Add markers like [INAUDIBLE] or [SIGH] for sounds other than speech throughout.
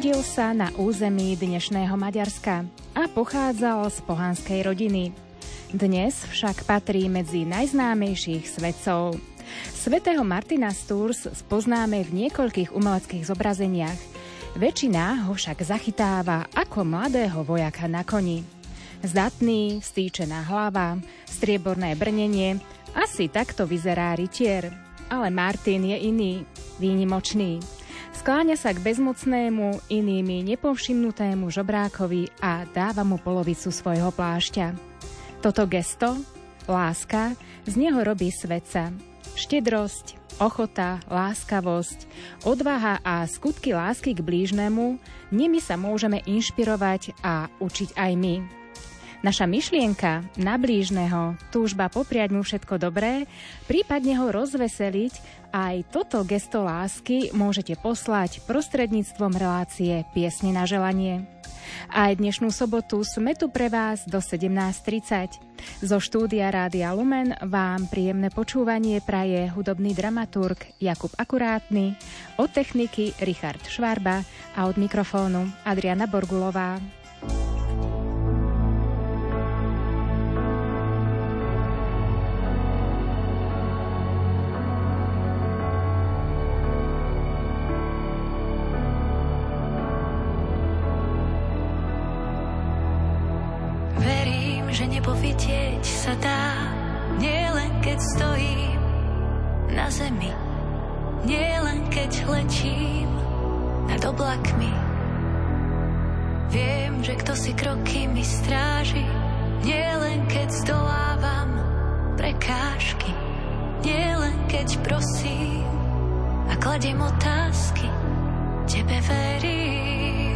Narodil sa na území dnešného Maďarska a pochádzal z pohanskej rodiny. Dnes však patrí medzi najznámejších svetcov. Svetého Martina Sturs spoznáme v niekoľkých umeleckých zobrazeniach. Väčšina ho však zachytáva ako mladého vojaka na koni. Zdatný, stýčená hlava, strieborné brnenie, asi takto vyzerá rytier. Ale Martin je iný, výnimočný. Skláňa sa k bezmocnému, inými nepovšimnutému žobrákovi a dáva mu polovicu svojho plášťa. Toto gesto, láska, z neho robí svetca. Štedrosť, ochota, láskavosť, odvaha a skutky lásky k blížnemu, nimi sa môžeme inšpirovať a učiť aj my. Naša myšlienka na blížneho, túžba popriať mu všetko dobré, prípadne ho rozveseliť, aj toto gesto lásky môžete poslať prostredníctvom relácie Piesne na želanie. Aj dnešnú sobotu sme tu pre vás do 17.30. Zo štúdia Rádia Lumen vám príjemné počúvanie praje hudobný dramaturg Jakub Akurátny, od techniky Richard Švarba a od mikrofónu Adriana Borgulová. Keď stojím na zemi, nielen keď letím nad oblakmi. Viem, že kto si kroky mi stráži, nielen keď zdolávam prekážky, nielen keď prosím a kladiem otázky, tebe. Verím.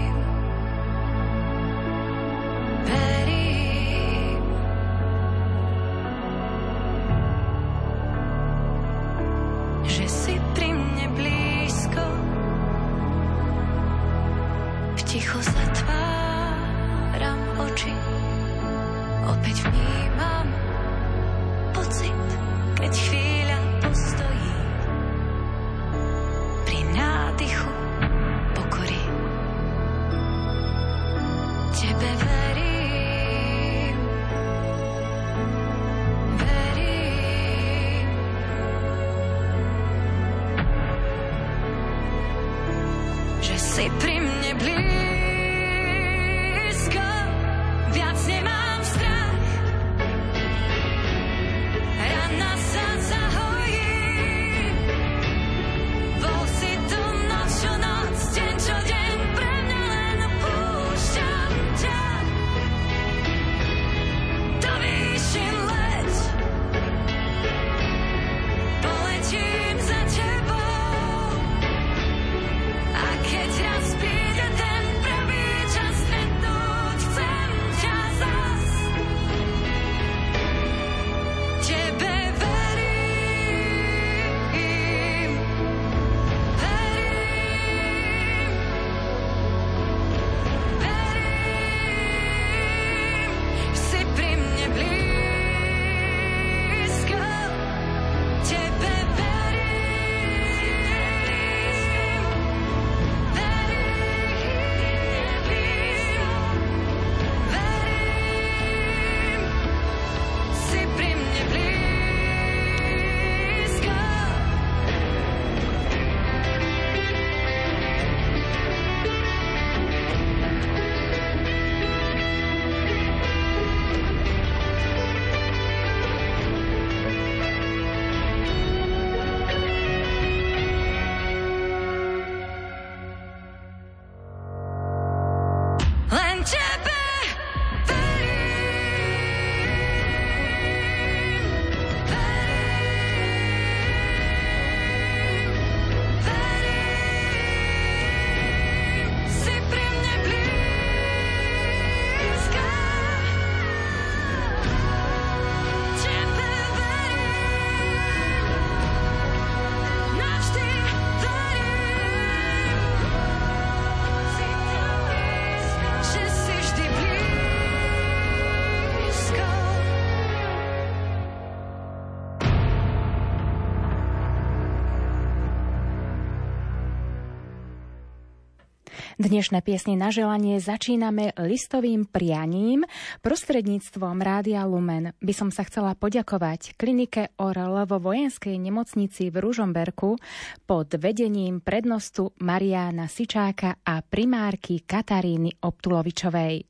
Dnešné piesne na želanie začíname listovým prianím. Prostredníctvom Rádia Lumen by som sa chcela poďakovať klinike Orl vo vojenskej nemocnici v Ružomberku pod vedením prednostu Mariána Sičáka a primárky Kataríny Optulovičovej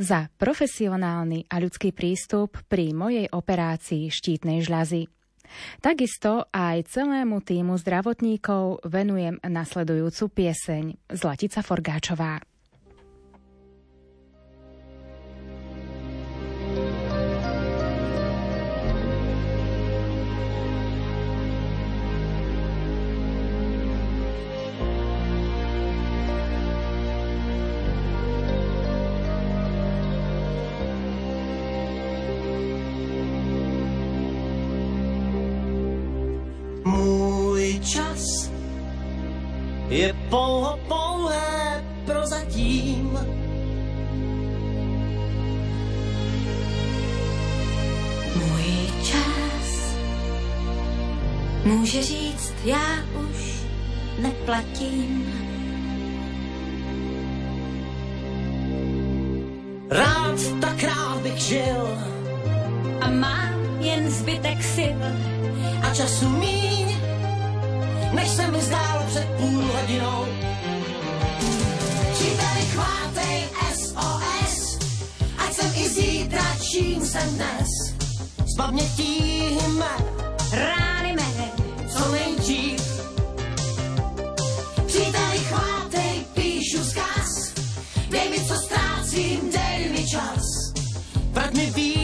za profesionálny a ľudský prístup pri mojej operácii štítnej žľazy. Takisto aj celému týmu zdravotníkov venujem nasledujúcu pieseň Zlatica Forgáčová. Je pouho pouhé prozatím. Můj čas může říct, já už neplatím. Rád tak rád bych žil a mám jen zbytek sil a času míň než se mi zdálo před půl hodinou. Příteli, chvátej SOS, ať jsem i zítra, čím jsem dnes. Zbav mě tíhy mé, rány mé, co nejdřív. Příteli, chvátej, píšu zkaz, dej mi, co ztrácím, dej mi čas. Vrať mi víru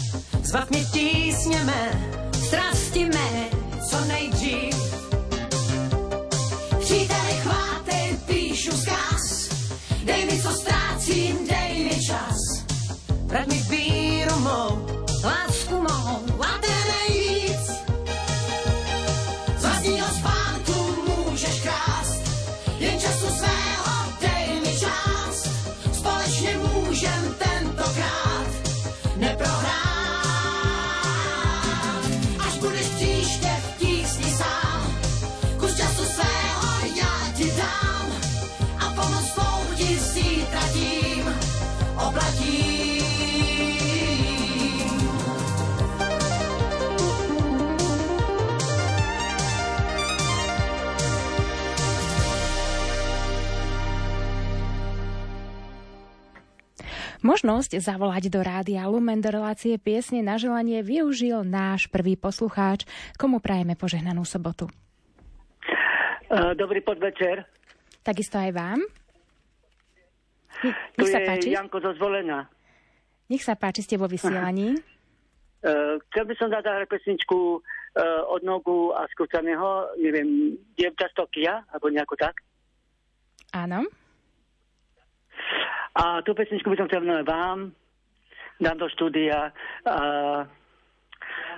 Zbav mě tísněme, strasti mé, co nejdřív. Možnosť zavolať do rádia Lumen do relácie piesne na želanie využil náš prvý poslucháč, komu prajeme požehnanú sobotu. Dobrý podvečer. Takisto aj vám. Nech tu sa je páči. Janko zo Zvolena. Nech sa páči, ste vo vysielaní. Uh, [LAUGHS] chcel by som zahrať pesničku uh, od Nogu a skúcaného, neviem, Dievča z Tokia, alebo nejako tak. Áno. A tú pesničku by som chcel vám, dám do štúdia a,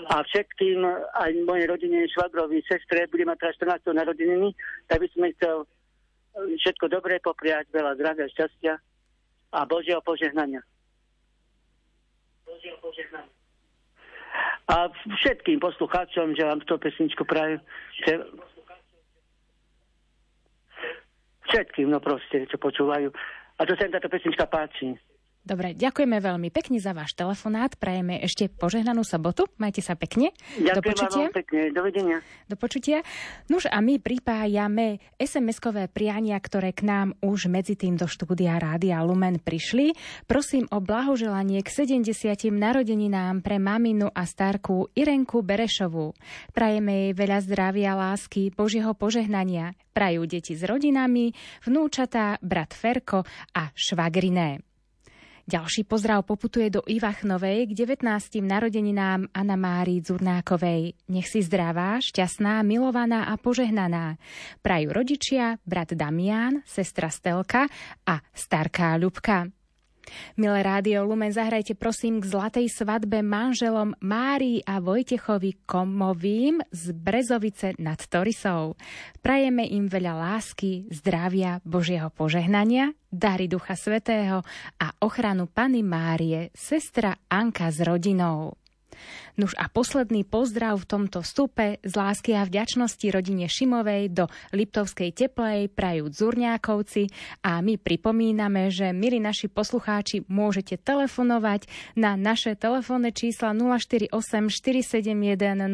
a všetkým, aj mojej rodine, švagrovi, sestre, budeme mať teraz 14. narodeniny, tak by som chcel všetko dobré popriať, veľa zdravia, šťastia a Božieho požehnania. Božieho požehnania. A všetkým poslucháčom, že vám tú pesničku prajú. Všetkým, no proste, čo počúvajú. A to sa im táto pesnička páči. Dobre, ďakujeme veľmi pekne za váš telefonát. Prajeme ešte požehnanú sobotu. Majte sa pekne. Ďakujem Do počutia. vám pekne. Dovidenia. Do počutia. Nuž a my pripájame SMS-kové priania, ktoré k nám už medzi tým do štúdia Rádia Lumen prišli. Prosím o blahoželanie k 70. narodeninám pre maminu a starku Irenku Berešovú. Prajeme jej veľa zdravia, lásky, Božieho požehnania. Prajú deti s rodinami, vnúčatá, brat Ferko a švagriné. Ďalší pozdrav poputuje do Ivachnovej k 19. narodeninám Anna Márii Dzurnákovej. Nech si zdravá, šťastná, milovaná a požehnaná. Prajú rodičia, brat Damián, sestra Stelka a starká Ľubka. Milé rádio Lumen, zahrajte prosím k zlatej svadbe manželom Márii a Vojtechovi Komovým z Brezovice nad Torisou. Prajeme im veľa lásky, zdravia, Božieho požehnania, dary Ducha Svetého a ochranu Pany Márie, sestra Anka s rodinou. Nuž a posledný pozdrav v tomto vstupe z lásky a vďačnosti rodine Šimovej do Liptovskej teplej prajú Zurňákovci a my pripomíname, že milí naši poslucháči môžete telefonovať na naše telefónne čísla 048 471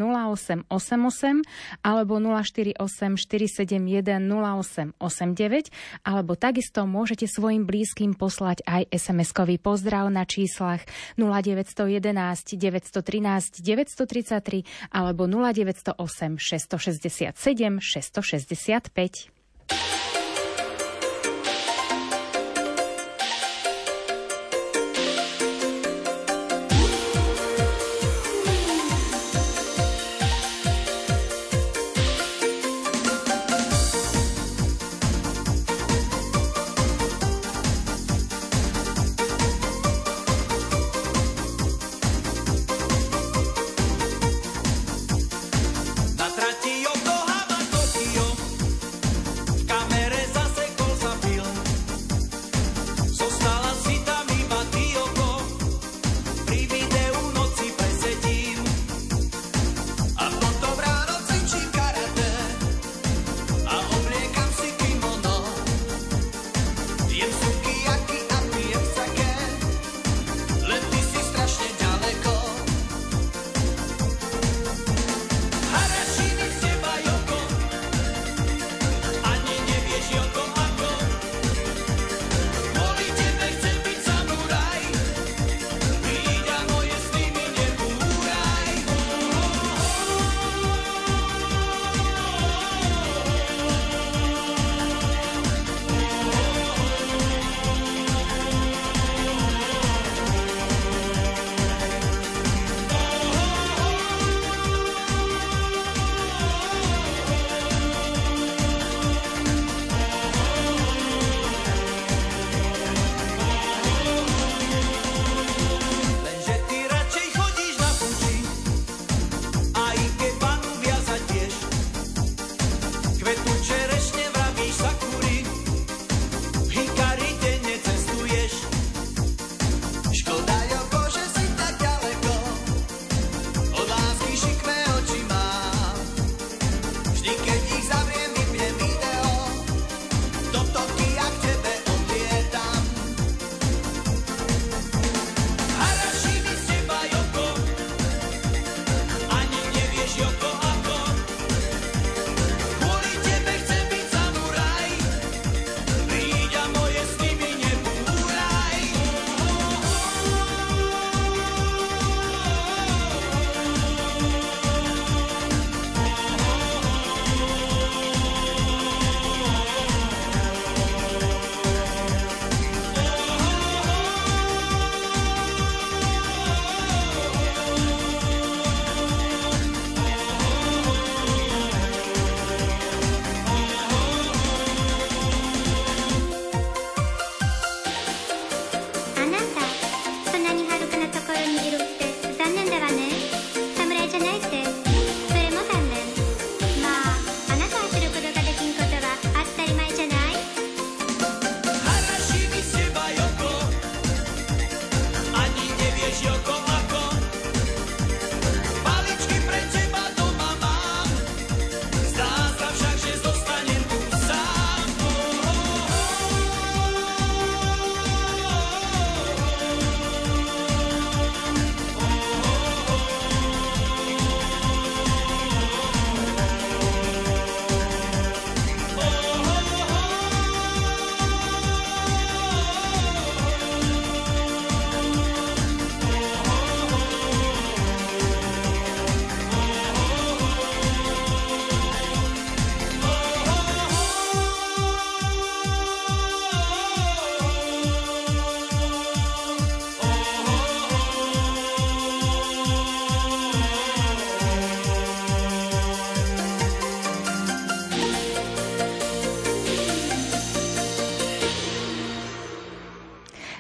0888 alebo 048 471 0889 alebo takisto môžete svojim blízkym poslať aj SMS-kový pozdrav na číslach 0911 913 933 alebo 0908 667 665.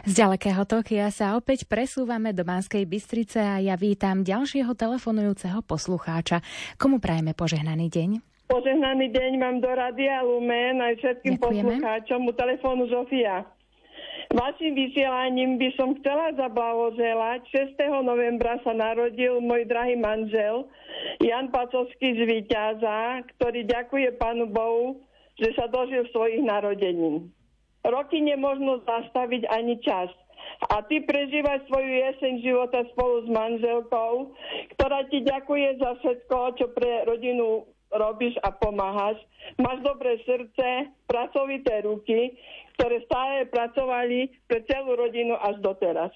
Z ďalekého Tokia sa opäť presúvame do Banskej Bystrice a ja vítam ďalšieho telefonujúceho poslucháča. Komu prajeme požehnaný deň? Požehnaný deň mám do Radia Lumen aj všetkým Ďakujeme. poslucháčom u telefónu Zofia. Vašim vysielaním by som chcela zablahoželať. 6. novembra sa narodil môj drahý manžel Jan Pacovský z Víťaza, ktorý ďakuje Pánu Bohu, že sa dožil svojich narodenín. Roky nemožno zastaviť ani čas. A ty prežívaj svoju jeseň života spolu s manželkou, ktorá ti ďakuje za všetko, čo pre rodinu robíš a pomáhaš. Máš dobré srdce, pracovité ruky, ktoré stále pracovali pre celú rodinu až doteraz.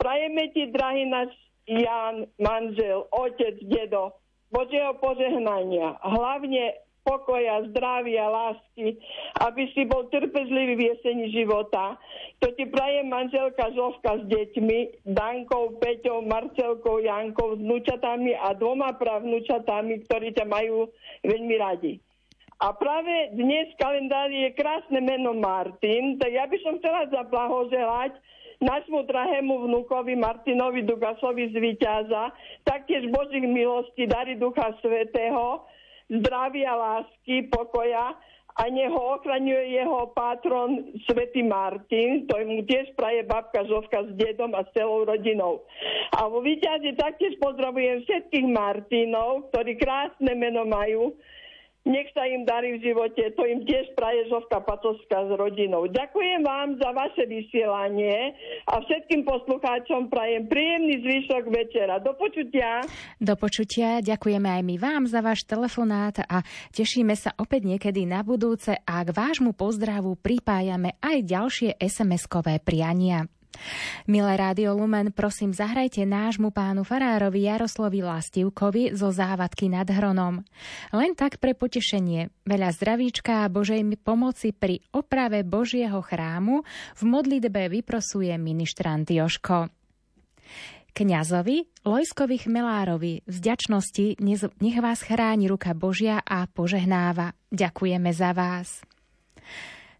Prajeme ti, drahý náš Jan, manžel, otec, dedo, Božieho požehnania, hlavne pokoja, zdravia, lásky, aby si bol trpezlivý v jeseni života. To ti praje manželka Zovka s deťmi, Dankou, Peťou, Marcelkou, Jankou, vnúčatami a dvoma pravnúčatami, ktorí ťa majú veľmi radi. A práve dnes v kalendári je krásne meno Martin, tak ja by som chcela zablahoželať nášmu drahému vnúkovi Martinovi Dugasovi z Víťaza, taktiež Božích milostí, dary Ducha Svetého, zdravia, lásky, pokoja a neho ochraňuje jeho patron Svetý Martin, to mu tiež praje babka Zovka s dedom a s celou rodinou. A vo Víťazi taktiež pozdravujem všetkých Martinov, ktorí krásne meno majú, nech sa im darí v živote, to im tiež praje Žovka Pacovská s rodinou. Ďakujem vám za vaše vysielanie a všetkým poslucháčom prajem príjemný zvyšok večera. Do počutia. Do počutia, ďakujeme aj my vám za váš telefonát a tešíme sa opäť niekedy na budúce a k vášmu pozdravu pripájame aj ďalšie SMS-kové priania. Milé Rádio Lumen, prosím, zahrajte nášmu pánu farárovi Jaroslovi Lastivkovi zo závadky nad Hronom. Len tak pre potešenie, veľa zdravíčka a Božej pomoci pri oprave Božieho chrámu v modlitbe vyprosuje ministrant Joško. Kňazovi Lojskovi Chmelárovi vďačnosti nech vás chráni ruka Božia a požehnáva. Ďakujeme za vás.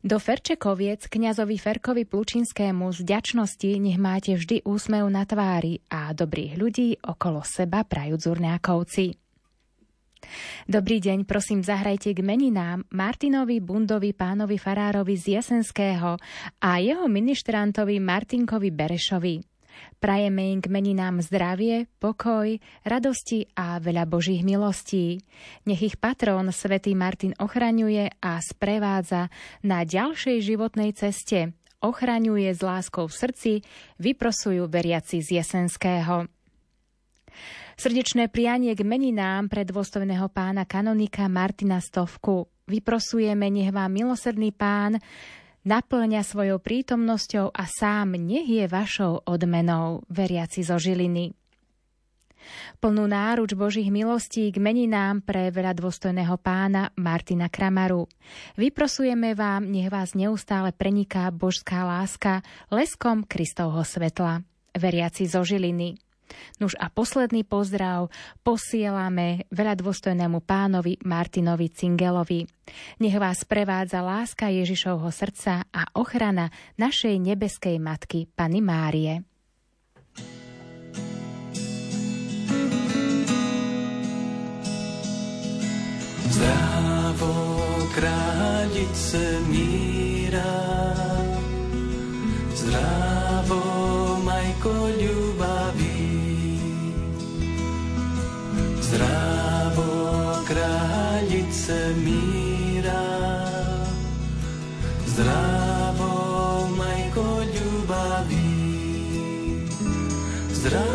Do Ferčekoviec kňazovi Ferkovi Plučinskému z ďačnosti nech máte vždy úsmev na tvári a dobrých ľudí okolo seba prajú Zurňákovci. Dobrý deň, prosím, zahrajte k meninám Martinovi Bundovi pánovi Farárovi z Jesenského a jeho ministrantovi Martinkovi Berešovi. Prajeme im k meninám zdravie, pokoj, radosti a veľa Božích milostí. Nech ich patrón svätý Martin ochraňuje a sprevádza na ďalšej životnej ceste. Ochraňuje s láskou v srdci, vyprosujú veriaci z Jesenského. Srdečné prianie k meninám pre dôstojného pána kanonika Martina Stovku. Vyprosujeme, nech vám milosrdný pán naplňa svojou prítomnosťou a sám nech je vašou odmenou, veriaci zo Žiliny. Plnú náruč Božích milostí k meninám pre veľa dôstojného pána Martina Kramaru. Vyprosujeme vám, nech vás neustále preniká božská láska leskom Kristovho svetla. Veriaci zo Žiliny. Nuž a posledný pozdrav posielame veľa dôstojnému pánovi Martinovi Cingelovi. Nech vás prevádza láska Ježišovho srdca a ochrana našej nebeskej matky, Pany Márie. Zdravo kráľice míra, zdravo kráľice míra, zdravo majko ľubaví, zdravo,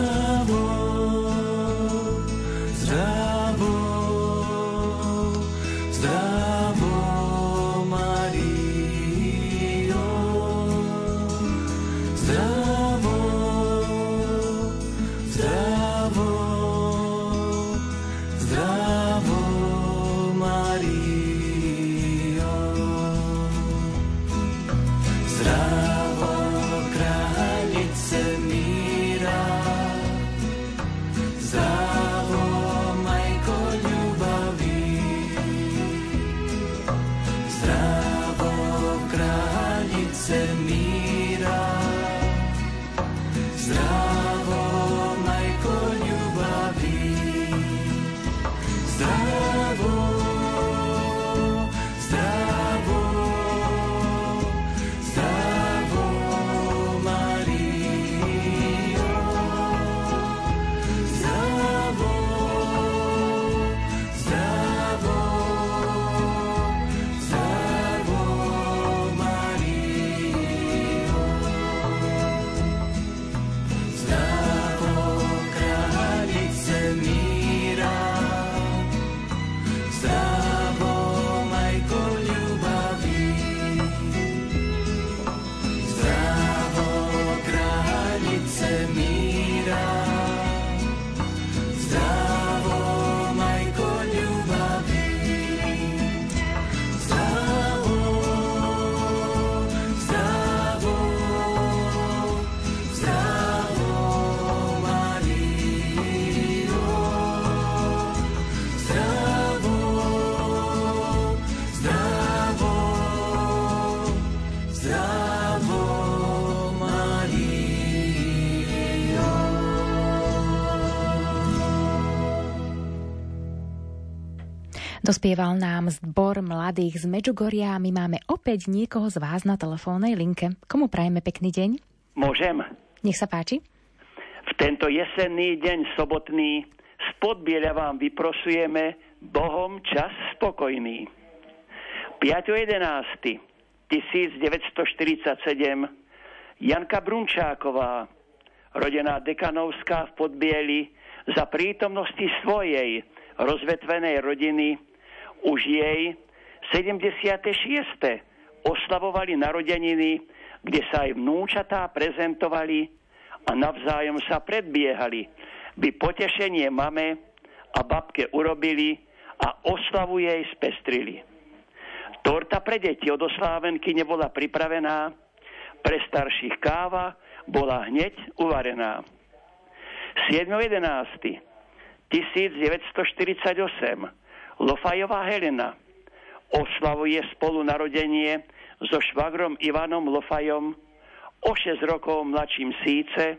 Dospieval nám zbor mladých z Medžugoria my máme opäť niekoho z vás na telefónnej linke. Komu prajeme pekný deň? Môžem. Nech sa páči. V tento jesenný deň sobotný spod Bieľa vám vyprosujeme Bohom čas spokojný. 5.11. 1947 Janka Brunčáková, rodená Dekanovská v Podbieli, za prítomnosti svojej rozvetvenej rodiny už jej 76. oslavovali narodeniny, kde sa aj vnúčatá prezentovali a navzájom sa predbiehali, by potešenie mame a babke urobili a oslavu jej spestrili. Torta pre deti od oslávenky nebola pripravená, pre starších káva bola hneď uvarená. 7.11. 1948 Lofajová Helena oslavuje spolu narodenie so švagrom Ivanom Lofajom o 6 rokov mladším síce.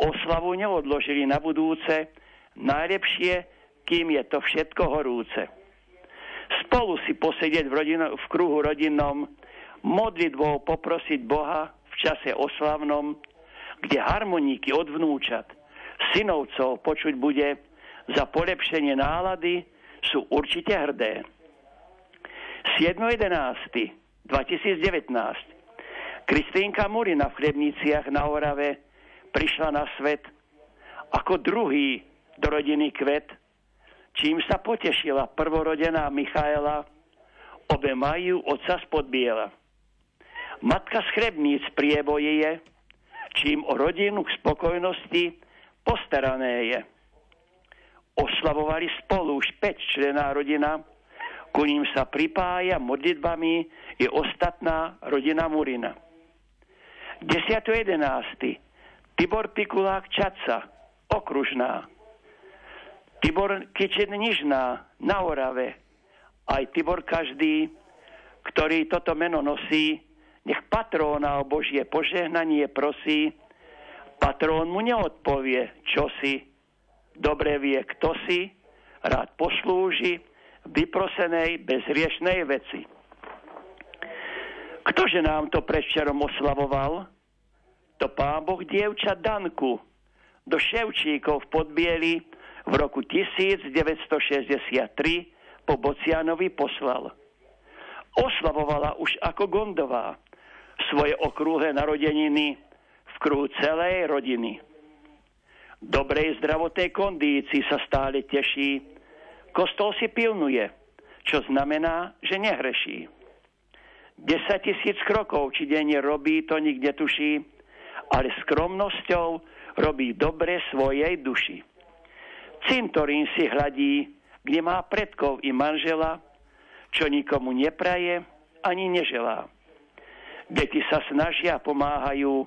Oslavu neodložili na budúce, najlepšie, kým je to všetko horúce. Spolu si posedieť v, rodino, v kruhu rodinnom, modlitbou poprosiť Boha v čase oslavnom, kde harmoníky od vnúčat, synovcov počuť bude, za polepšenie nálady sú určite hrdé. 7.11.2019 Kristýnka Murina v Chlebniciach na Orave prišla na svet ako druhý do rodiny kvet, čím sa potešila prvorodená Michaela, obe majú otca spod biela. Matka z Chrebníc prieboje je, čím o rodinu k spokojnosti postarané je oslavovali spolu už 5 člená rodina, ku ním sa pripája modlitbami i ostatná rodina Murina. 10.11. Tibor Pikulák Čaca, okružná. Tibor Kičen Nižná, na Orave. Aj Tibor každý, ktorý toto meno nosí, nech patróna o Božie požehnanie prosí, patrón mu neodpovie, čo si, dobre vie, kto si, rád poslúži vyprosenej bezriešnej veci. Ktože nám to predvčerom oslavoval? To pán Boh dievča Danku do Ševčíkov v Podbieli v roku 1963 po Bocianovi poslal. Oslavovala už ako Gondová svoje okrúhle narodeniny v kruhu celej rodiny dobrej zdravotnej kondícii sa stále teší. Kostol si pilnuje, čo znamená, že nehreší. 10 tisíc krokov či denne robí, to nikde tuší, ale skromnosťou robí dobre svojej duši. Cintorín si hladí, kde má predkov i manžela, čo nikomu nepraje ani neželá. Deti sa snažia, pomáhajú,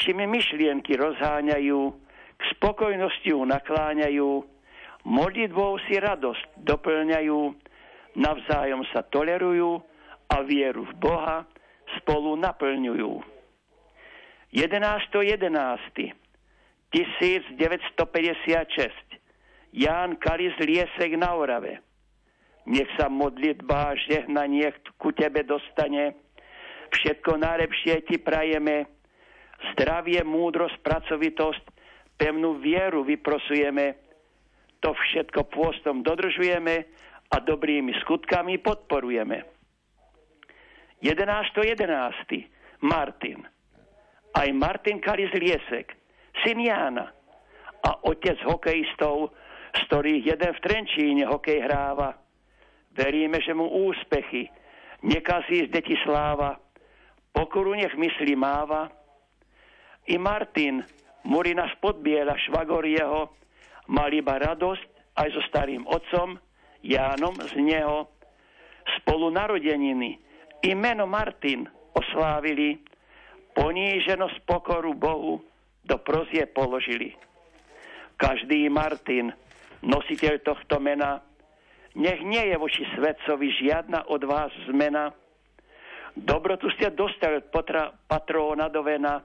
či mi myšlienky rozháňajú, k spokojnosti ju nakláňajú, modlitbou si radosť doplňajú, navzájom sa tolerujú a vieru v Boha spolu naplňujú. 11.11. 1956. Ján Kalis Liesek na Orave. Nech sa modlitba a žehnanie ku tebe dostane. Všetko najlepšie ti prajeme. Zdravie, múdrosť, pracovitosť, pevnú vieru vyprosujeme. To všetko pôstom dodržujeme a dobrými skutkami podporujeme. 11.11. Martin. Aj Martin Karis Liesek, syn Jána a otec hokejistov, z ktorých jeden v Trenčíne hokej hráva. Veríme, že mu úspechy nekazí z deti sláva, pokoru nech myslí máva. I Martin, Murina spodbiela švagor jeho, mal iba radosť aj so starým otcom, Jánom z neho. Spolu narodeniny i meno Martin oslávili, poníženosť pokoru Bohu do prozie položili. Každý Martin, nositeľ tohto mena, nech nie je voči svetcovi žiadna od vás zmena. Dobrotu ste dostali od potra, patróna do vena.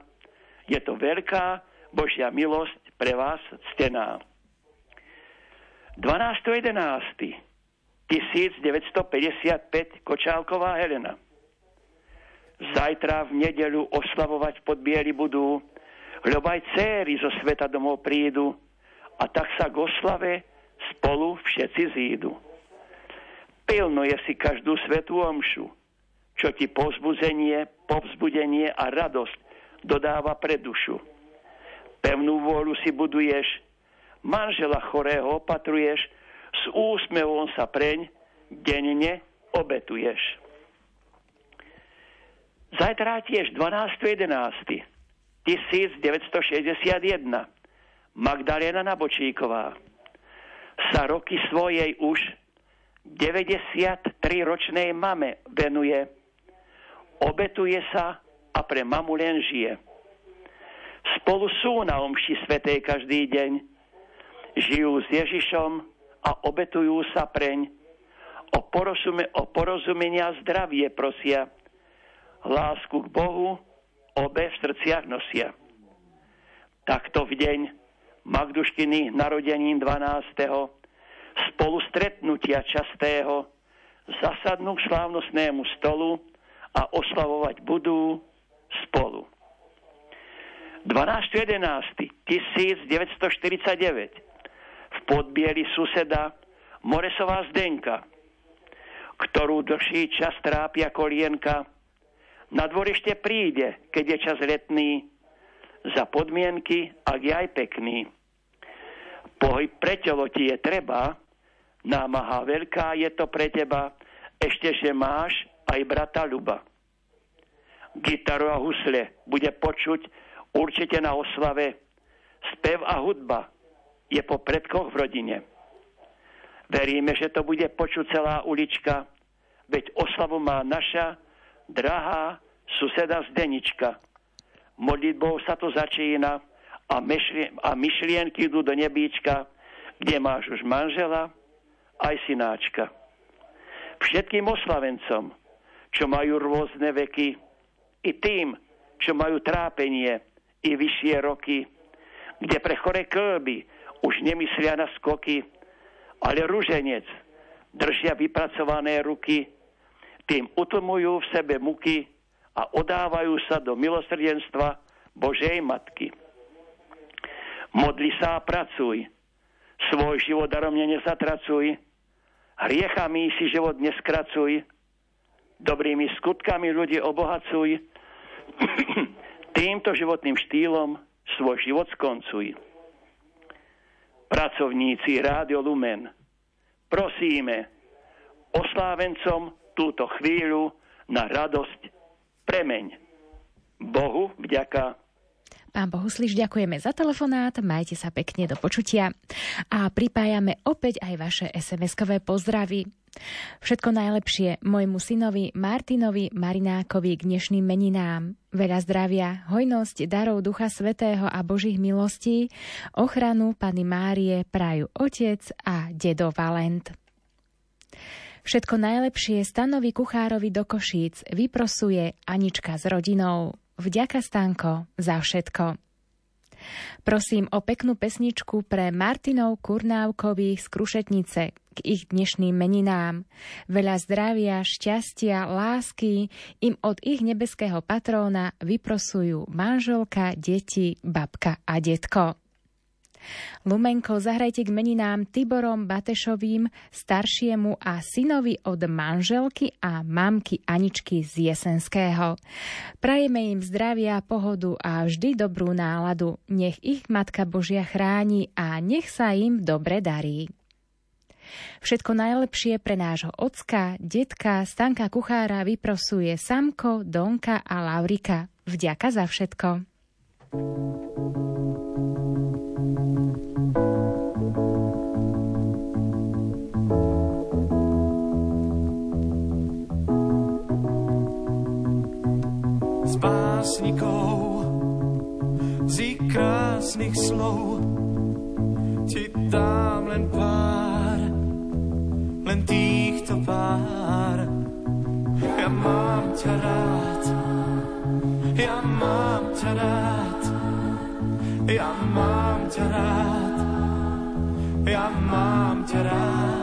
Je to veľká Božia milosť pre vás ctená. 12.11. 1955 Kočálková Helena. Zajtra v nedeľu oslavovať pod bieli budú, lebo aj céry zo sveta domov prídu a tak sa k oslave spolu všetci zídu. Pilnuje si každú svetú omšu, čo ti pozbudzenie, povzbudenie a radosť dodáva pre dušu. Pevnú vôľu si buduješ, manžela chorého opatruješ, s úsmevom sa preň denne obetuješ. Zajtra tiež 12.11. 1961. Magdalena Nabočíková sa roky svojej už 93-ročnej mame venuje. Obetuje sa a pre mamu len žije. Spolu sú na omši svetej každý deň. Žijú s Ježišom a obetujú sa preň. O, porozume, o porozumenia zdravie prosia. Lásku k Bohu obe v srdciach nosia. Takto v deň Magduškiny narodenín 12. spolu stretnutia častého zasadnú k slávnostnému stolu a oslavovať budú spolu. 12.11.1949 v podbieli suseda Moresová Zdenka, ktorú dlhší čas trápia kolienka, na dvorište príde, keď je čas letný, za podmienky, ak je aj pekný. Pohyb pre telo ti je treba, námaha veľká je to pre teba, ešte, že máš aj brata Ľuba. Gitaru a husle bude počuť určite na oslave. Spev a hudba je po predkoch v rodine. Veríme, že to bude počuť celá ulička, veď oslavu má naša drahá suseda Zdenička modlitbou sa to začína a, myšlien- a myšlienky idú do nebíčka, kde máš už manžela, aj synáčka. Všetkým oslavencom, čo majú rôzne veky, i tým, čo majú trápenie i vyššie roky, kde pre chore klby už nemyslia na skoky, ale ruženec držia vypracované ruky, tým utlmujú v sebe muky a odávajú sa do milosrdenstva Božej Matky. Modli sa a pracuj. Svoj život daromne nezatracuj. Hriechami si život neskracuj. Dobrými skutkami ľudí obohacuj. [CLEARS THROAT] Týmto životným štýlom svoj život skoncuj. Pracovníci Rádio Lumen, prosíme oslávencom túto chvíľu na radosť premeň. Bohu vďaka. Pán Bohusliš, ďakujeme za telefonát, majte sa pekne do počutia a pripájame opäť aj vaše SMS-kové pozdravy. Všetko najlepšie môjmu synovi Martinovi Marinákovi k dnešným meninám. Veľa zdravia, hojnosť, darov Ducha Svetého a Božích milostí, ochranu Pany Márie prajú otec a dedo Valent. Všetko najlepšie stanovi kuchárovi do Košíc vyprosuje Anička s rodinou. Vďaka Stanko za všetko. Prosím o peknú pesničku pre Martinov Kurnávkových z Krušetnice k ich dnešným meninám. Veľa zdravia, šťastia, lásky im od ich nebeského patróna vyprosujú manželka, deti, babka a detko. Lumenko, zahrajte k meninám Tiborom Batešovým, staršiemu a synovi od manželky a mamky Aničky z Jesenského. Prajeme im zdravia, pohodu a vždy dobrú náladu. Nech ich Matka Božia chráni a nech sa im dobre darí. Všetko najlepšie pre nášho ocka, detka, Stanka Kuchára vyprosuje Samko, Donka a Laurika. Vďaka za všetko. you básnikov, z krásnych slov ti dám len pár, len týchto pár. Ja mám ťa rád, ja mám ťa rád, ja mám ťa rád, ja mám ťa rád.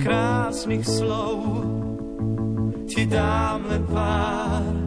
Krásnych slov ti dám len pár,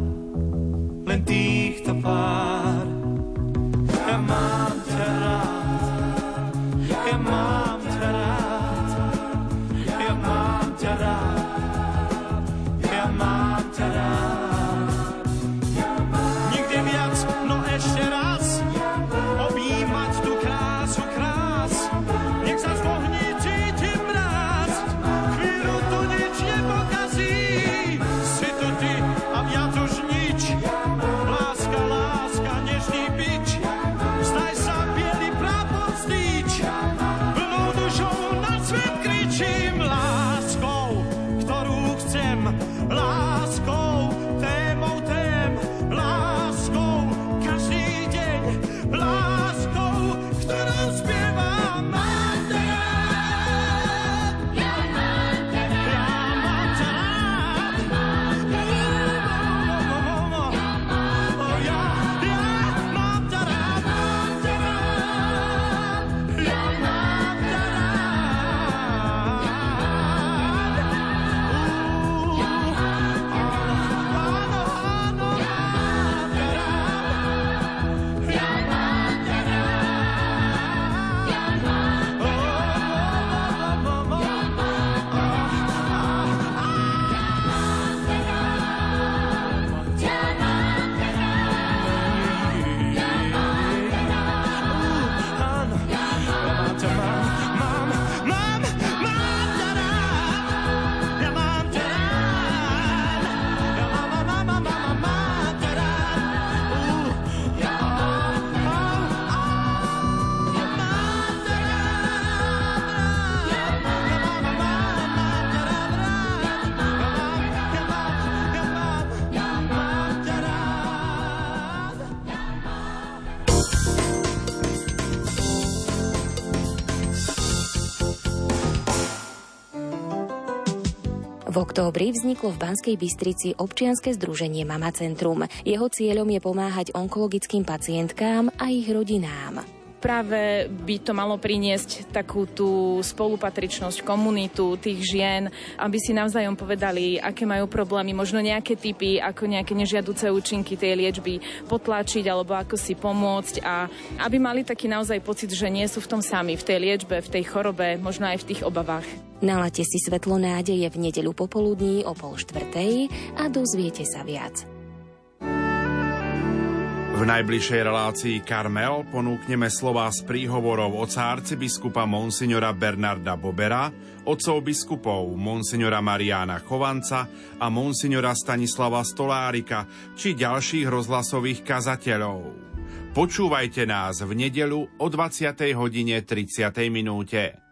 októbri vzniklo v Banskej Bystrici občianske združenie Mama Centrum. Jeho cieľom je pomáhať onkologickým pacientkám a ich rodinám práve by to malo priniesť takú tú spolupatričnosť, komunitu tých žien, aby si navzájom povedali, aké majú problémy, možno nejaké typy, ako nejaké nežiaduce účinky tej liečby potlačiť alebo ako si pomôcť a aby mali taký naozaj pocit, že nie sú v tom sami, v tej liečbe, v tej chorobe, možno aj v tých obavách. Nalate si svetlo nádeje v nedeľu popoludní o pol štvrtej a dozviete sa viac. V najbližšej relácii Karmel ponúkneme slová z príhovorov oca arcibiskupa Monsignora Bernarda Bobera, otcov biskupov Monsignora Mariána Chovanca a Monsignora Stanislava Stolárika či ďalších rozhlasových kazateľov. Počúvajte nás v nedelu o 20. hodine 30. minúte.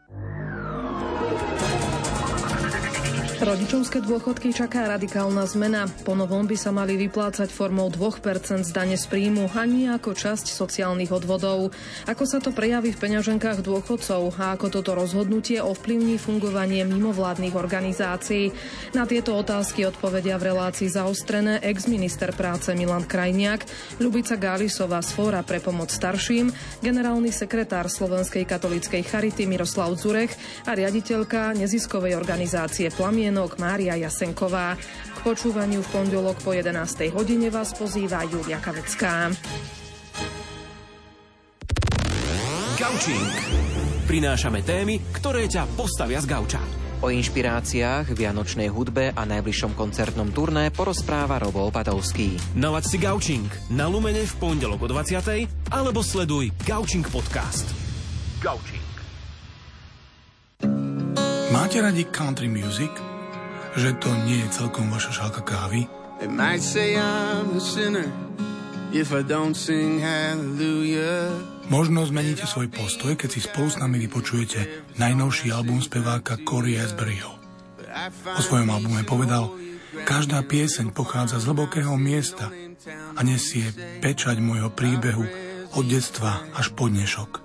Rodičovské dôchodky čaká radikálna zmena. Po novom by sa mali vyplácať formou 2% z dane z príjmu a nie ako časť sociálnych odvodov. Ako sa to prejaví v peňaženkách dôchodcov a ako toto rozhodnutie ovplyvní fungovanie mimovládnych organizácií? Na tieto otázky odpovedia v relácii zaostrené ex-minister práce Milan Krajniak, Ľubica Gálisová z Fóra pre pomoc starším, generálny sekretár Slovenskej katolíckej charity Miroslav Zurech a riaditeľka neziskovej organizácie Plamien podmienok Mária Jasenková. K počúvaniu v pondelok po 11. hodine vás pozýva Julia Kavecká. Gaučing. Prinášame témy, ktoré ťa postavia z gauča. O inšpiráciách, vianočnej hudbe a najbližšom koncertnom turné porozpráva Robo Opatovský. Nalaď si Gaučing na Lumene v pondelok o 20. alebo sleduj Gaučing podcast. Gaučing. Máte radi country music? Že to nie je celkom vaša šálka kávy? They might say I'm a sinner if I don't sing hallelujah. Možno zmeníte svoj postoj, keď si spolu s nami vypočujete najnovší album speváka Corey Asburyho. O svojom albume povedal, každá pieseň pochádza z hlbokého miesta a nesie pečať môjho príbehu od detstva až po dnešok.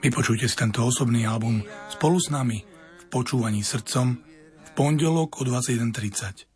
Vypočujte si tento osobný album spolu s nami v počúvaní srdcom pondelok o 21.30.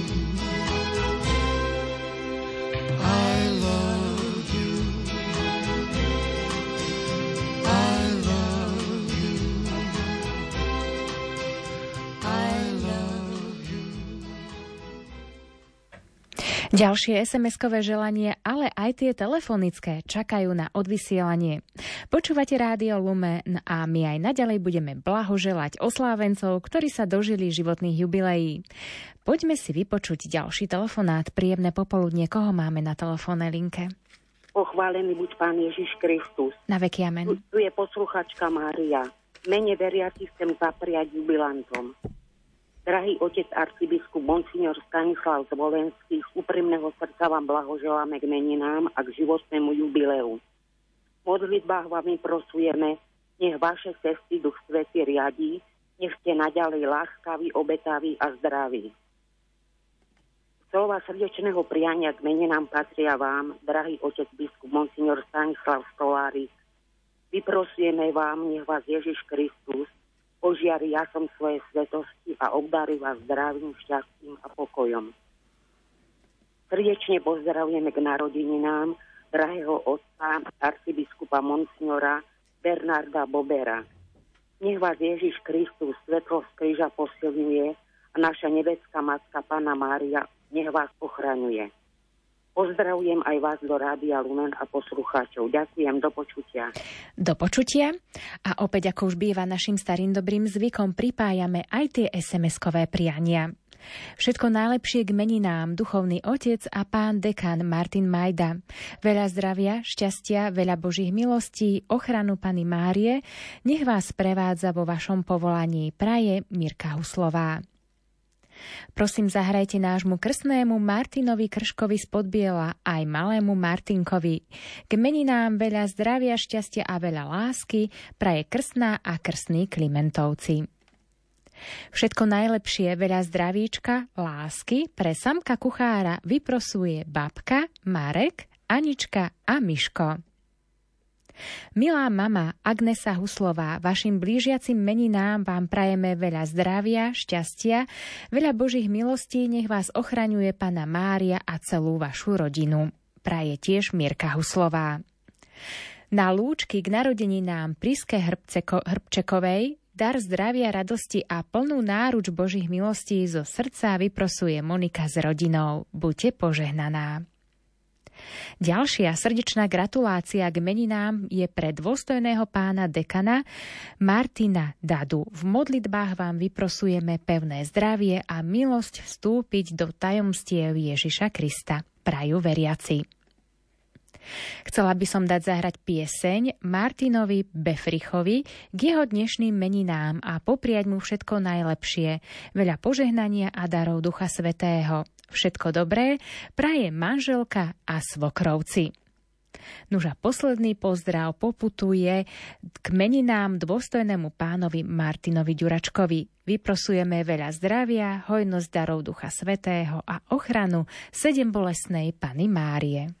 Ďalšie SMS-kové želanie, ale aj tie telefonické čakajú na odvysielanie. Počúvate Rádio Lumen a my aj naďalej budeme blahoželať oslávencov, ktorí sa dožili životných jubileí. Poďme si vypočuť ďalší telefonát. Príjemné popoludne, koho máme na telefónnej linke? Pochválený buď Pán Ježiš Kristus. Na veky amen. Tu, tu je posluchačka Mária. Mene veriaci chcem zapriať jubilantom. Drahý otec arcibiskup Monsignor Stanislav Zvolenský, z úprimného srdca vám blahoželáme k meninám a k životnému jubileu. V modlitbách vám prosujeme, nech vaše cesty duch svety riadí, nech ste naďalej láskaví, obetaví a zdraví. Slova srdečného priania k meninám patria vám, drahý otec biskup Monsignor Stanislav Stolárik. Vyprosujeme vám, nech vás Ježiš Kristus požiari jasom svoje svetosti a obdarí vás zdravím, šťastím a pokojom. Srdečne pozdravujeme k narodeninám drahého otca arcibiskupa Monsignora Bernarda Bobera. Nech vás Ježiš Kristus svetlo z kríža posilňuje a naša nebeská matka Pána Mária nech vás ochraňuje. Pozdravujem aj vás do Rádia Lumen a poslucháčov. Ďakujem, do počutia. Do počutia a opäť ako už býva našim starým dobrým zvykom pripájame aj tie SMS-kové priania. Všetko najlepšie k meninám, duchovný otec a pán dekan Martin Majda. Veľa zdravia, šťastia, veľa božích milostí, ochranu Pany Márie, nech vás prevádza vo vašom povolaní praje Mirka Huslová. Prosím, zahrajte nášmu krstnému Martinovi Krškovi z Podbiela aj malému Martinkovi. K meninám veľa zdravia, šťastia a veľa lásky praje krstná a krstní Klimentovci. Všetko najlepšie, veľa zdravíčka, lásky pre samka kuchára vyprosuje babka, Marek, Anička a Miško. Milá mama Agnesa Huslová, vašim blížiacim meninám vám prajeme veľa zdravia, šťastia, veľa Božích milostí, nech vás ochraňuje Pana Mária a celú vašu rodinu. Praje tiež Mirka Huslová. Na lúčky k narodeninám Priske Hrbceko, Hrbčekovej dar zdravia, radosti a plnú náruč Božích milostí zo srdca vyprosuje Monika s rodinou. Buďte požehnaná. Ďalšia srdečná gratulácia k meninám je pre dôstojného pána dekana Martina Dadu. V modlitbách vám vyprosujeme pevné zdravie a milosť vstúpiť do tajomstiev Ježiša Krista. Prajú veriaci. Chcela by som dať zahrať pieseň Martinovi Befrichovi k jeho dnešným meninám a popriať mu všetko najlepšie, veľa požehnania a darov Ducha Svetého. Všetko dobré praje manželka a svokrovci. Nuža posledný pozdrav poputuje k meninám dôstojnému pánovi Martinovi Ďuračkovi. Vyprosujeme veľa zdravia, hojnosť darov Ducha Svetého a ochranu sedem bolesnej Pany Márie.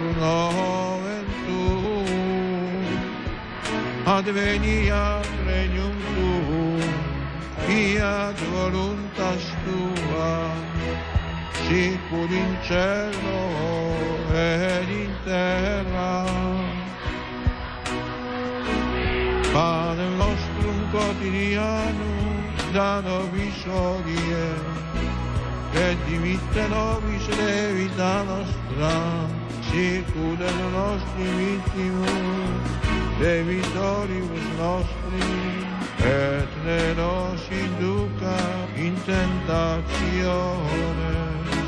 tuum, adveniat regnum tuum, fiat voluntas tua, sicur in cielo ed in terra. Pane nostrum quotidianum da nobis hodie, et dimitte nobis debita nostra, sicur et nostri vittimus, debitoribus nostri, et ne nos induca in tentazione,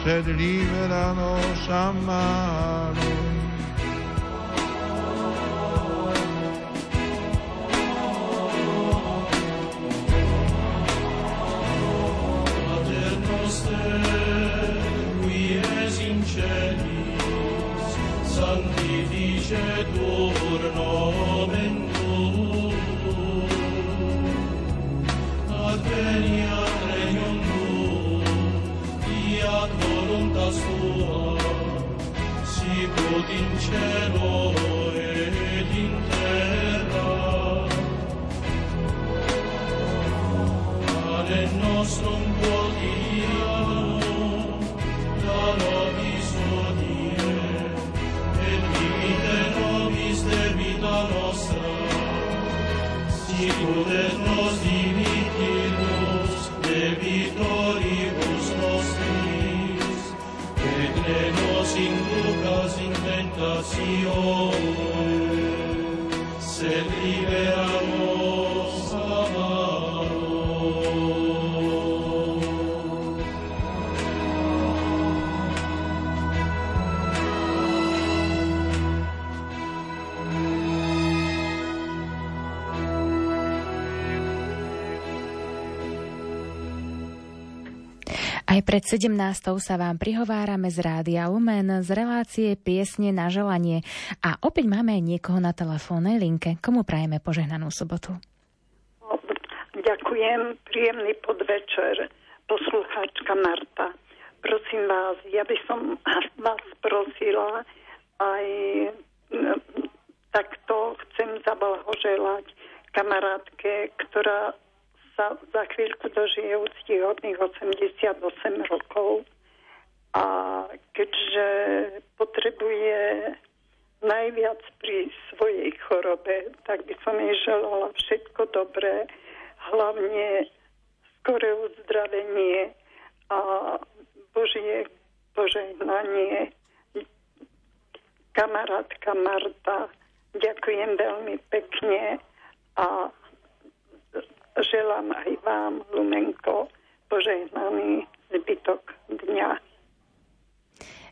sed libera nos a qui es in celis, nostrum quotidianum, sicur et nos dimittimus debitoribus nostris, et ne nos inducas in tentatione, sed libera pred 17. sa vám prihovárame z Rádia Lumen z relácie Piesne na želanie. A opäť máme niekoho na telefónnej linke. Komu prajeme požehnanú sobotu? Ďakujem, príjemný podvečer, poslucháčka Marta. Prosím vás, ja by som [LAUGHS] vás prosila aj takto chcem zablahoželať kamarátke, ktorá sa za chvíľku dožije úctyhodných 88 rokov a keďže potrebuje najviac pri svojej chorobe, tak by som jej želala všetko dobré, hlavne skore uzdravenie a Božie požehnanie. Kamarátka Marta, ďakujem veľmi pekne a želám aj vám, Lumenko, požehnaný zbytok dňa.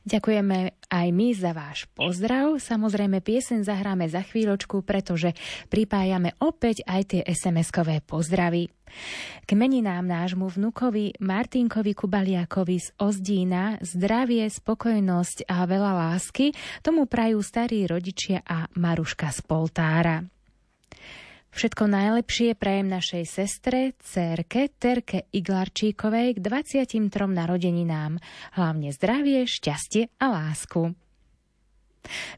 Ďakujeme aj my za váš pozdrav. Samozrejme, piesen zahráme za chvíľočku, pretože pripájame opäť aj tie SMS-kové pozdravy. K meninám nášmu vnukovi Martinkovi Kubaliakovi z Ozdína zdravie, spokojnosť a veľa lásky tomu prajú starí rodičia a Maruška z Poltára. Všetko najlepšie prajem našej sestre, cérke Terke Iglarčíkovej k 23 narodeninám. Hlavne zdravie, šťastie a lásku.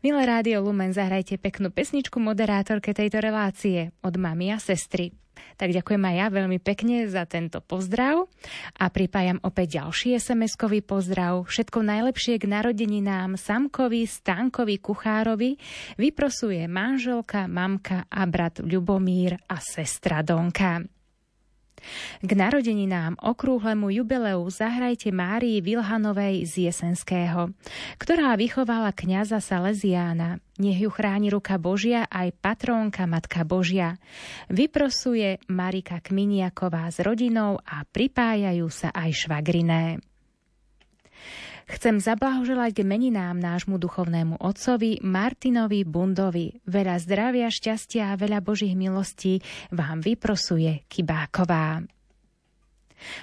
Milé rádio Lumen, zahrajte peknú pesničku moderátorke tejto relácie od mami a sestry. Tak ďakujem aj ja veľmi pekne za tento pozdrav a pripájam opäť ďalší SMS-kový pozdrav. Všetko najlepšie k narodeninám Samkovi, Stankovi, Kuchárovi vyprosuje manželka, mamka a brat Ľubomír a sestra Donka. K narodeninám okrúhlemu jubileu zahrajte Márii Vilhanovej z Jesenského, ktorá vychovala kňaza Salesiána. Nech ju chráni ruka Božia aj patrónka Matka Božia. Vyprosuje Marika Kminiaková s rodinou a pripájajú sa aj švagriné. Chcem zablahoželať k meninám nášmu duchovnému otcovi Martinovi Bundovi. Veľa zdravia, šťastia a veľa Božích milostí vám vyprosuje Kybáková.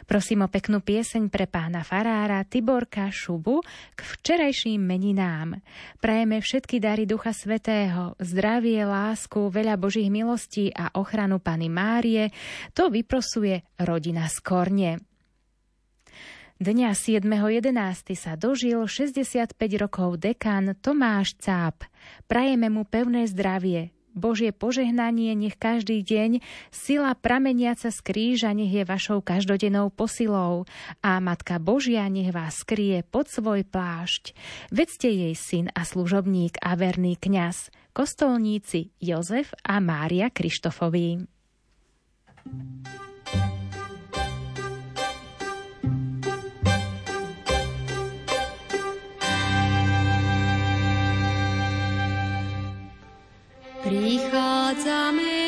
Prosím o peknú pieseň pre pána Farára Tiborka Šubu k včerajším meninám. Prajeme všetky dary Ducha Svetého, zdravie, lásku, veľa Božích milostí a ochranu Pany Márie. To vyprosuje rodina Skorne. Dňa 7.11. sa dožil 65 rokov dekan Tomáš Cáp. Prajeme mu pevné zdravie, Božie požehnanie nech každý deň, sila prameniaca z kríža nech je vašou každodennou posilou a Matka Božia nech vás skrie pod svoj plášť. Vedzte jej syn a služobník a verný kňaz, kostolníci Jozef a Mária Krištofovi. Prichádzame,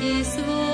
ti svoj.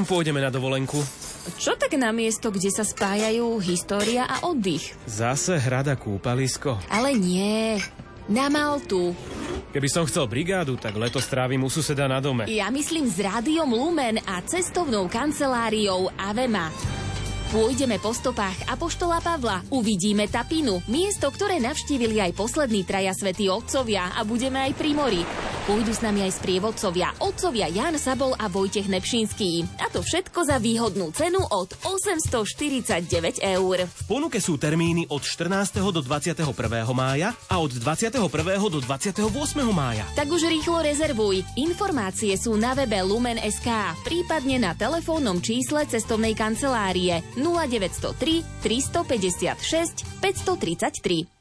Kam pôjdeme na dovolenku? Čo tak na miesto, kde sa spájajú história a oddych? Zase hrada kúpalisko. Ale nie, na Maltu. Keby som chcel brigádu, tak leto strávim u suseda na dome. Ja myslím s rádiom Lumen a cestovnou kanceláriou Avema. Pôjdeme po stopách Apoštola Pavla, uvidíme Tapinu, miesto, ktoré navštívili aj poslední traja svätí otcovia a budeme aj pri mori. Pôjdu s nami aj sprievodcovia, otcovia Jan Sabol a Vojtech Nepšinský. A to všetko za výhodnú cenu od 849 eur. V ponuke sú termíny od 14. do 21. mája a od 21. do 28. mája. Tak už rýchlo rezervuj. Informácie sú na webe Lumen.sk, prípadne na telefónnom čísle cestovnej kancelárie 0903 356 533.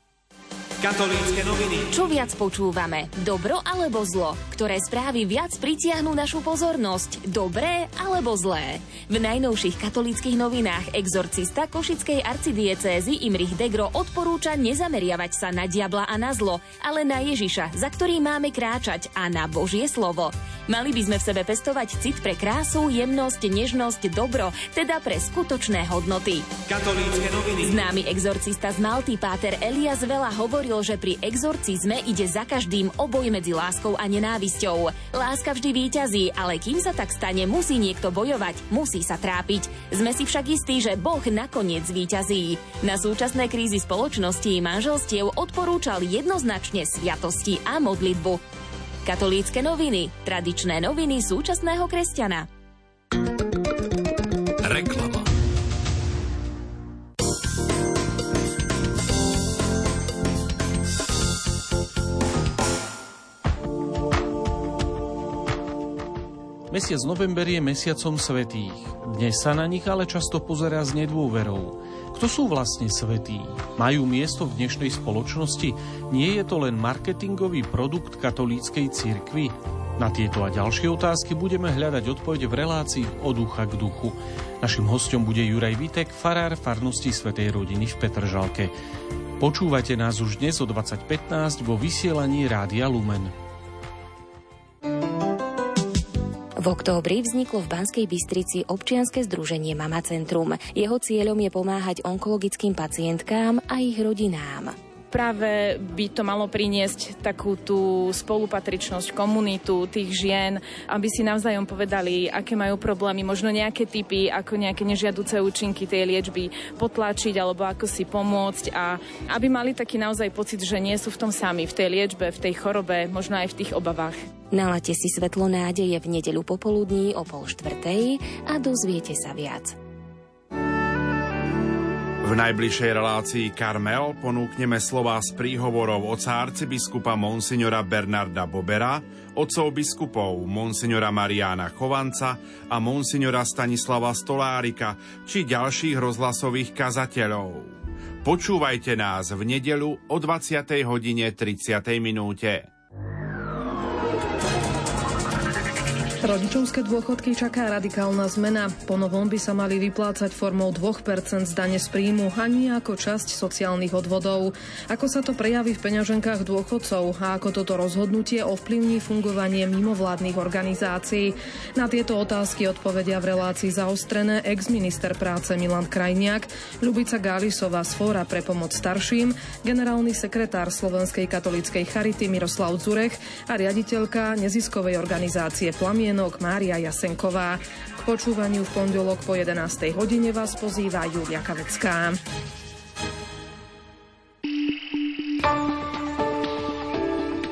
Katolícke noviny. Čo viac počúvame? Dobro alebo zlo? Ktoré správy viac pritiahnu našu pozornosť? Dobré alebo zlé? V najnovších katolíckych novinách exorcista Košickej arcidiecézy Imrich Degro odporúča nezameriavať sa na diabla a na zlo, ale na Ježiša, za ktorým máme kráčať a na Božie slovo. Mali by sme v sebe pestovať cit pre krásu, jemnosť, nežnosť, dobro, teda pre skutočné hodnoty. Katolícke noviny. Známy exorcista z Malty Páter Elias Vela hovoril, že pri exorcizme ide za každým o medzi láskou a nenávisťou. Láska vždy víťazí, ale kým sa tak stane, musí niekto bojovať, musí sa trápiť. Sme si však istí, že Boh nakoniec víťazí. Na súčasné krízy spoločnosti i manželstiev odporúčal jednoznačne sviatosti a modlitbu. Katolícke noviny, tradičné noviny súčasného kresťana. Mesiac november je mesiacom svetých. Dnes sa na nich ale často pozerá s nedôverou. Kto sú vlastne svetí? Majú miesto v dnešnej spoločnosti? Nie je to len marketingový produkt katolíckej cirkvi? Na tieto a ďalšie otázky budeme hľadať odpovede v relácii od ducha k duchu. Našim hostom bude Juraj Vitek, farár farnosti Svetej rodiny v Petržalke. Počúvate nás už dnes o 2015 vo vysielaní Rádia Lumen. V októbri vzniklo v Banskej Bystrici občianske združenie Mama Centrum. Jeho cieľom je pomáhať onkologickým pacientkám a ich rodinám práve by to malo priniesť takú tú spolupatričnosť, komunitu tých žien, aby si navzájom povedali, aké majú problémy, možno nejaké typy, ako nejaké nežiaduce účinky tej liečby potlačiť alebo ako si pomôcť a aby mali taký naozaj pocit, že nie sú v tom sami, v tej liečbe, v tej chorobe, možno aj v tých obavách. Nalate si svetlo nádeje v nedeľu popoludní o pol štvrtej a dozviete sa viac. V najbližšej relácii Karmel ponúkneme slova z príhovorov oca arcibiskupa Monsignora Bernarda Bobera, otcov biskupov Monsignora Mariána Chovanca a Monsignora Stanislava Stolárika či ďalších rozhlasových kazateľov. Počúvajte nás v nedelu o 20. hodine 30. minúte. Rodičovské dôchodky čaká radikálna zmena. Po novom by sa mali vyplácať formou 2% z dane z príjmu a nie ako časť sociálnych odvodov. Ako sa to prejaví v peňaženkách dôchodcov a ako toto rozhodnutie ovplyvní fungovanie mimovládnych organizácií. Na tieto otázky odpovedia v relácii zaostrené ex-minister práce Milan Krajniak, Ľubica Gálisová z Fóra pre pomoc starším, generálny sekretár Slovenskej katolíckej charity Miroslav Zurech a riaditeľka neziskovej organizácie Plamie podmienok Mária Jasenková. K počúvaniu v pondelok po 11. hodine vás pozýva Julia Kavecká.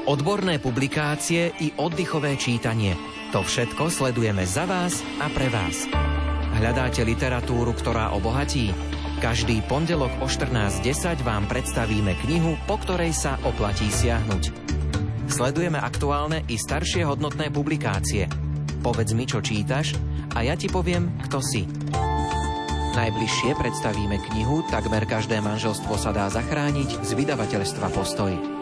Odborné publikácie i oddychové čítanie. To všetko sledujeme za vás a pre vás. Hľadáte literatúru, ktorá obohatí? Každý pondelok o 14.10 vám predstavíme knihu, po ktorej sa oplatí siahnuť. Sledujeme aktuálne i staršie hodnotné publikácie. Povedz mi, čo čítaš a ja ti poviem, kto si. Najbližšie predstavíme knihu Takmer každé manželstvo sa dá zachrániť z vydavateľstva Postoj.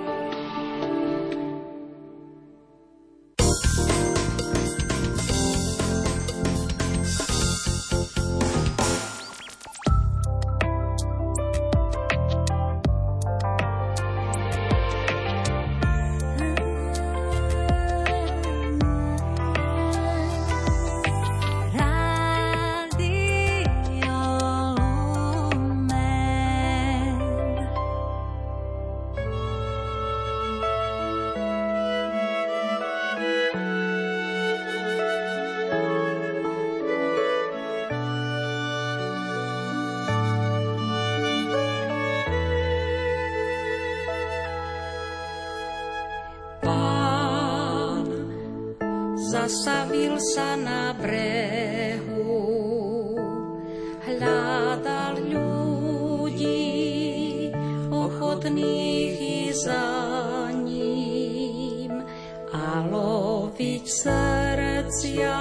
a loviť srdcia.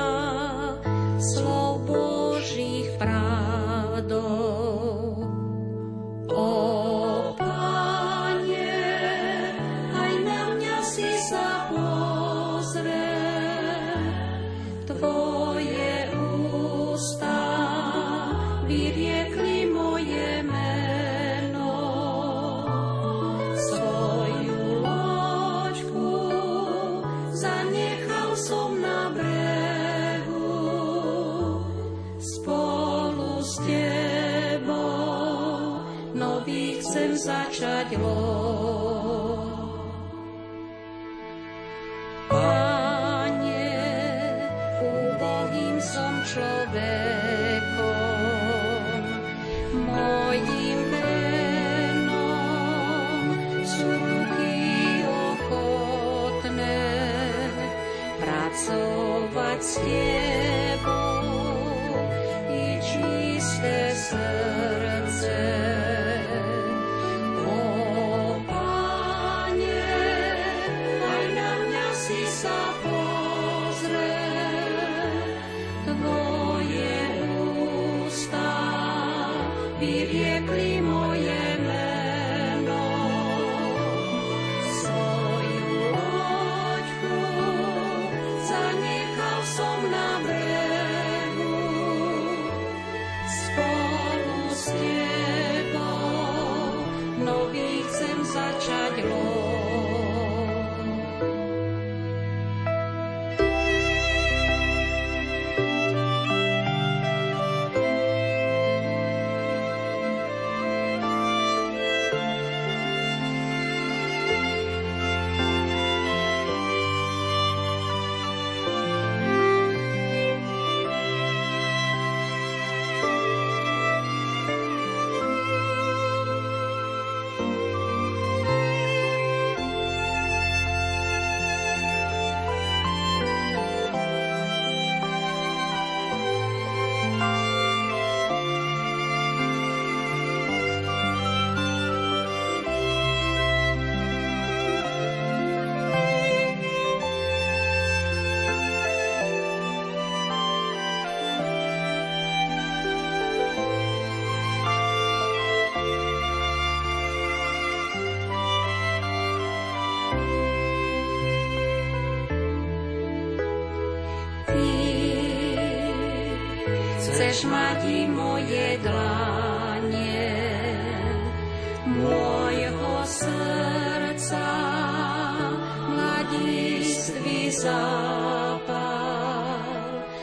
Chceš mať i moje dlanie, môjho srdca, mladistvý zápal,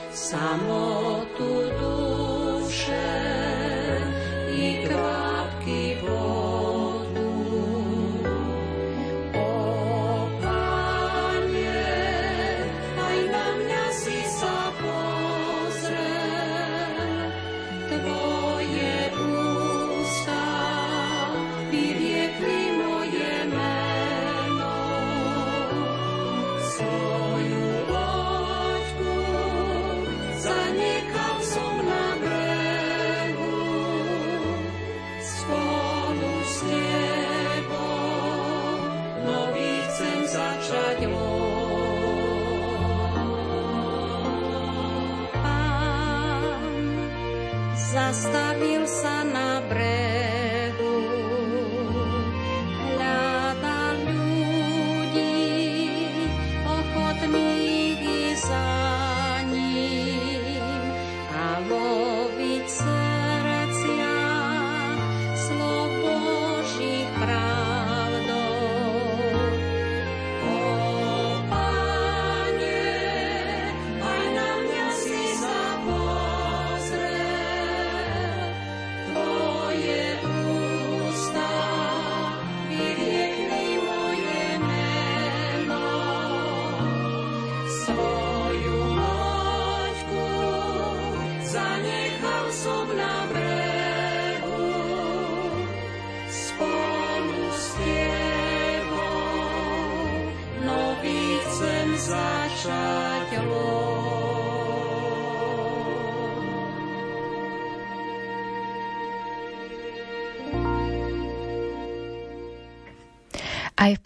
samotu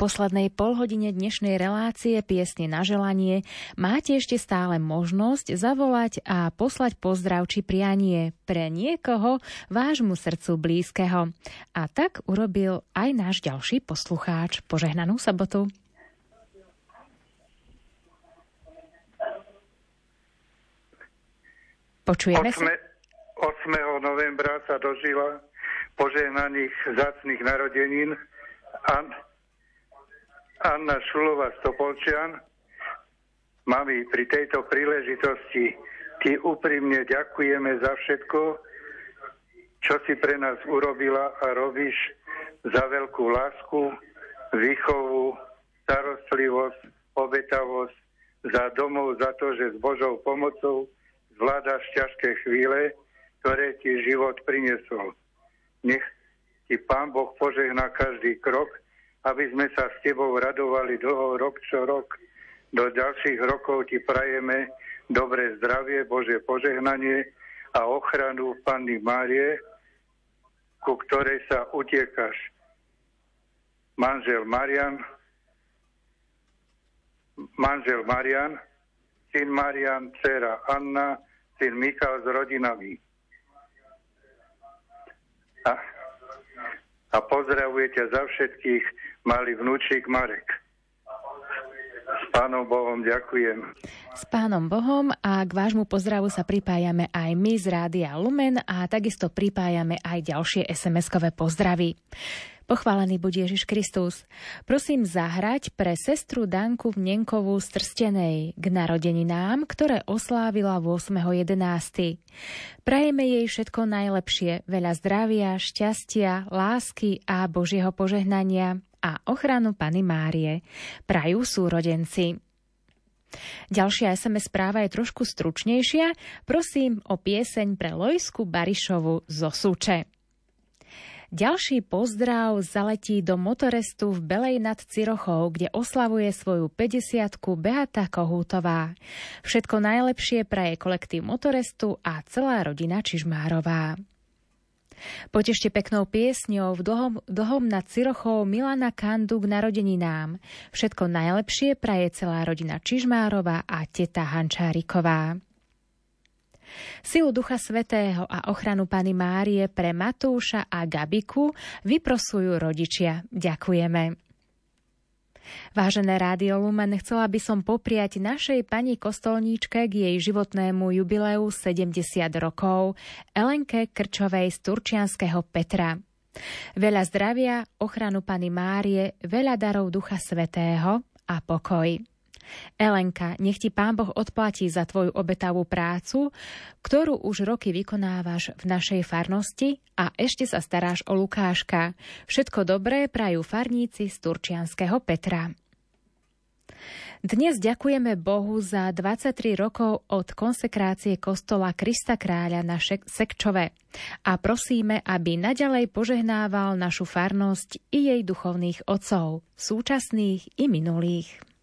poslednej polhodine dnešnej relácie piesne na želanie máte ešte stále možnosť zavolať a poslať pozdrav či prianie pre niekoho vášmu srdcu blízkeho. A tak urobil aj náš ďalší poslucháč. Požehnanú sobotu. Počujeme sa? 8. novembra sa dožila požehnaných zácných narodenín An- Anna Šulova Stopolčian. Mami, pri tejto príležitosti ti úprimne ďakujeme za všetko, čo si pre nás urobila a robíš za veľkú lásku, výchovu, starostlivosť, obetavosť, za domov, za to, že s Božou pomocou zvládaš ťažké chvíle, ktoré ti život priniesol. Nech ti Pán Boh požehná každý krok, aby sme sa s Tebou radovali dlho rok čo rok. Do ďalších rokov Ti prajeme dobré zdravie, Bože požehnanie a ochranu Panny Márie, ku ktorej sa utiekaš. Manžel Marian, manžel Marian, syn Marian, dcera Anna, syn Michal s rodinami. A, a pozdravuje ťa za všetkých malý vnúčik Marek. S pánom Bohom ďakujem. S pánom Bohom a k vášmu pozdravu sa pripájame aj my z Rádia Lumen a takisto pripájame aj ďalšie SMS-kové pozdravy. Pochválený buď Ježiš Kristus. Prosím zahrať pre sestru Danku v z Trstenej k narodeninám, ktoré oslávila 8.11. Prajeme jej všetko najlepšie, veľa zdravia, šťastia, lásky a Božieho požehnania a ochranu Pany Márie. Prajú súrodenci. Ďalšia SMS správa je trošku stručnejšia. Prosím o pieseň pre Lojsku Barišovu zo Suče. Ďalší pozdrav zaletí do motorestu v Belej nad Cirochou, kde oslavuje svoju 50 Beata Kohútová. Všetko najlepšie praje kolektív motorestu a celá rodina Čižmárová. Potešte peknou piesňou v dlhom, dlhom nad Cirochou Milana Kandu k narodeninám. Všetko najlepšie praje celá rodina Čižmárova a teta Hančáriková. Silu Ducha Svetého a ochranu Pany Márie pre Matúša a Gabiku vyprosujú rodičia. Ďakujeme. Vážené Rádio Lumen, chcela by som popriať našej pani kostolníčke k jej životnému jubileu 70 rokov, Elenke Krčovej z Turčianského Petra. Veľa zdravia, ochranu Pany Márie, veľa darov Ducha Svetého a pokoj. Elenka, nech ti Pán Boh odplatí za tvoju obetavú prácu, ktorú už roky vykonávaš v našej farnosti a ešte sa staráš o Lukáška. Všetko dobré prajú farníci z Turčianského Petra. Dnes ďakujeme Bohu za 23 rokov od konsekrácie kostola Krista Kráľa na Sekčove a prosíme, aby naďalej požehnával našu farnosť i jej duchovných otcov, súčasných i minulých.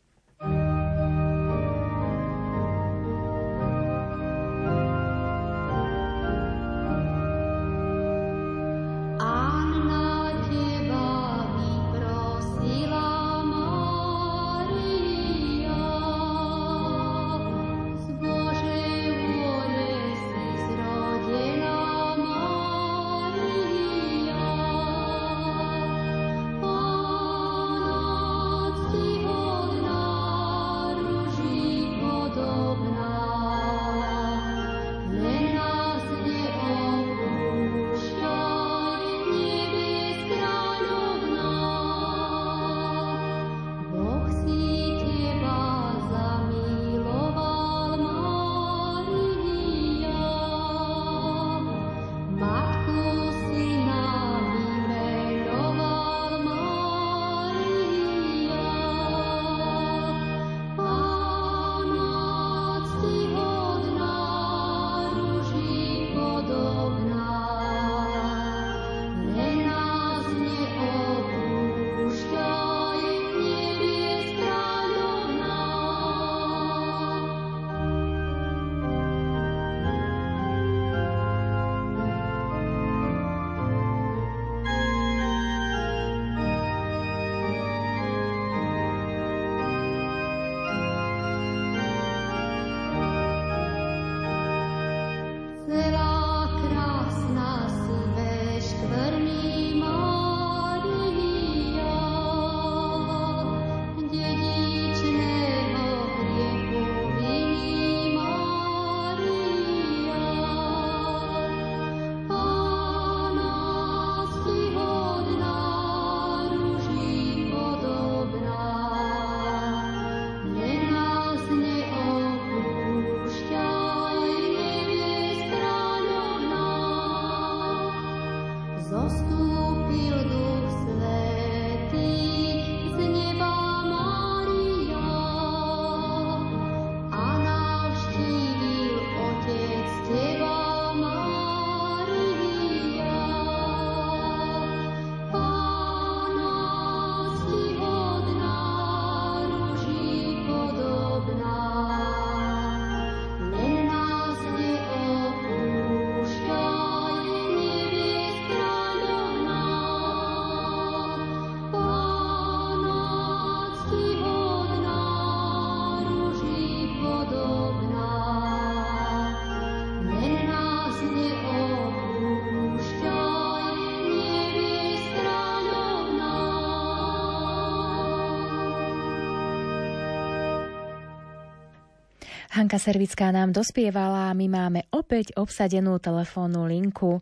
Hanka Servická nám dospievala a my máme opäť obsadenú telefónnu linku.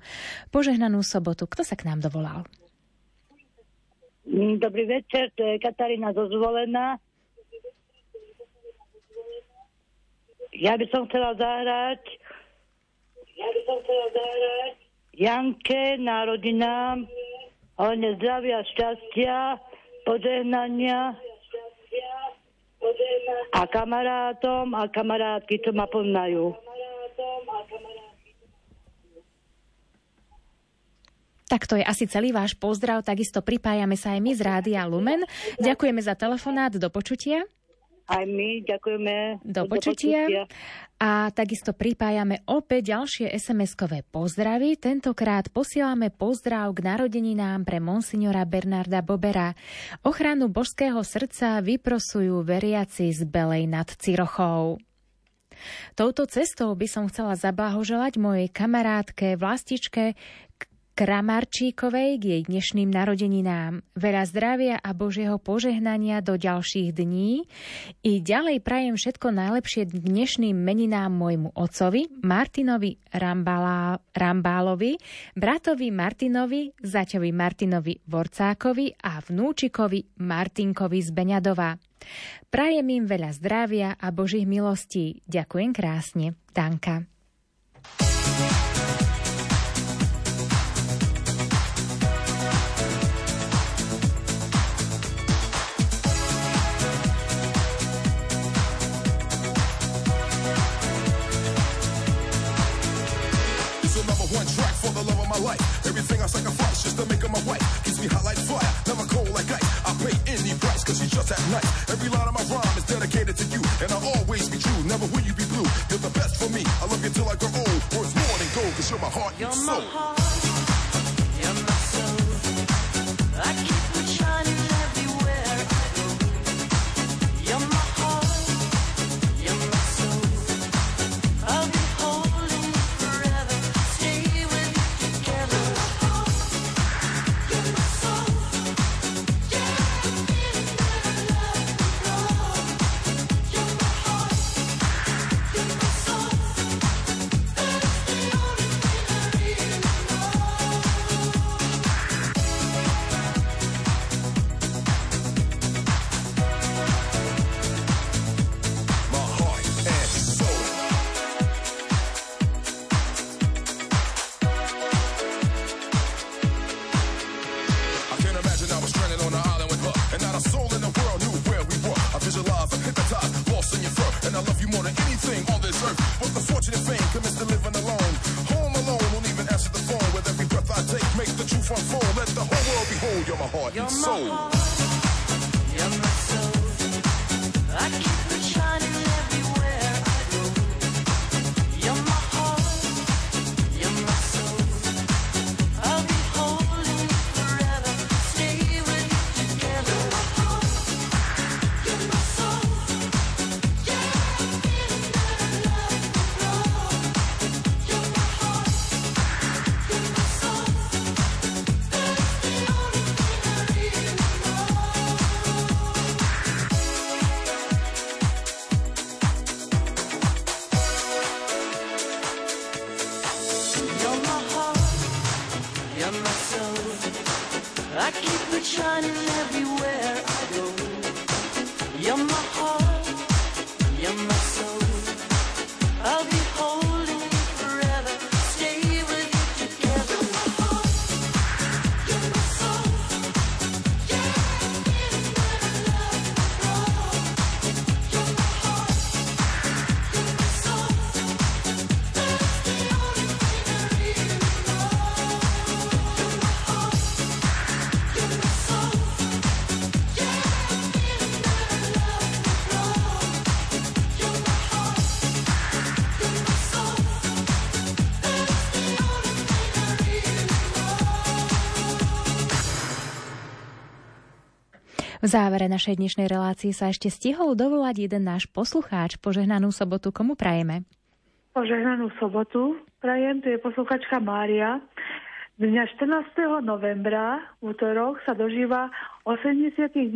Požehnanú sobotu. Kto sa k nám dovolal? Mm, dobrý večer, to je Katarína Zozvolená. Ja by som chcela zahrať ja by som chcela zahrať Janke, národinám, hlavne zdravia, šťastia, požehnania, a kamarátom a kamarátky, čo ma poznajú. Tak to je asi celý váš pozdrav, takisto pripájame sa aj my z Rádia Lumen. Ďakujeme za telefonát, do počutia. Aj my ďakujeme. Do počutia. Do počutia. A takisto pripájame opäť ďalšie SMS-kové pozdravy. Tentokrát posielame pozdrav k narodeninám pre monsignora Bernarda Bobera. Ochranu božského srdca vyprosujú veriaci z Belej nad Cirochou. Touto cestou by som chcela zablahoželať mojej kamarátke, vlastičke Kramarčíkovej k jej dnešným narodeninám. Veľa zdravia a Božieho požehnania do ďalších dní. I ďalej prajem všetko najlepšie dnešným meninám môjmu otcovi, Martinovi Rambala, Rambálovi, bratovi Martinovi, zaťovi Martinovi Vorcákovi a vnúčikovi Martinkovi z Beňadova. Prajem im veľa zdravia a Božích milostí. Ďakujem krásne. Danka. To make her my wife. Keeps me hot like fire, never cold like ice. I pay any price cause she's just that nice. Every line of my rhyme is dedicated to you. And I'll always be true, never will you be blue. You're the best for me. I love you till I grow old. Worth more than gold cause you're my heart and soul. Závere našej dnešnej relácii sa ešte stihol dovolať jeden náš poslucháč. Požehnanú sobotu komu prajeme? Požehnanú sobotu. Prajem, tu je posluchačka Mária. Dňa 14. novembra, v útorok, sa dožíva 89.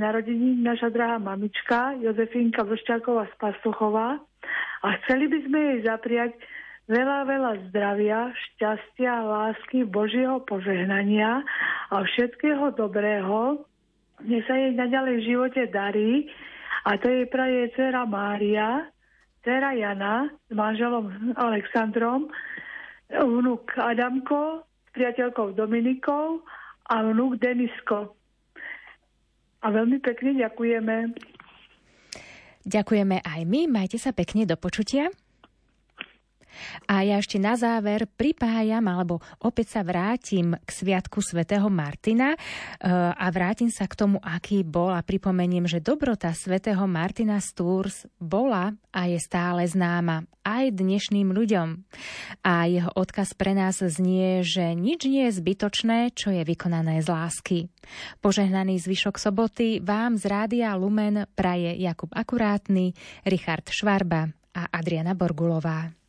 narodení naša drahá mamička Jozefínka Vlšťáková z Pastuchová a chceli by sme jej zapriať veľa, veľa zdravia, šťastia, lásky, Božieho požehnania a všetkého dobrého. Nech sa jej naďalej v živote darí a to jej praje dcera Mária, dcera Jana s manželom Alexandrom, vnúk Adamko s priateľkou Dominikou a vnúk Denisko. A veľmi pekne ďakujeme. Ďakujeme aj my, majte sa pekne do počutia. A ja ešte na záver pripájam, alebo opäť sa vrátim k Sviatku svätého Martina e, a vrátim sa k tomu, aký bol a pripomeniem, že dobrota svätého Martina z Tours bola a je stále známa aj dnešným ľuďom. A jeho odkaz pre nás znie, že nič nie je zbytočné, čo je vykonané z lásky. Požehnaný zvyšok soboty vám z Rádia Lumen praje Jakub Akurátny, Richard Švarba a Adriana Borgulová.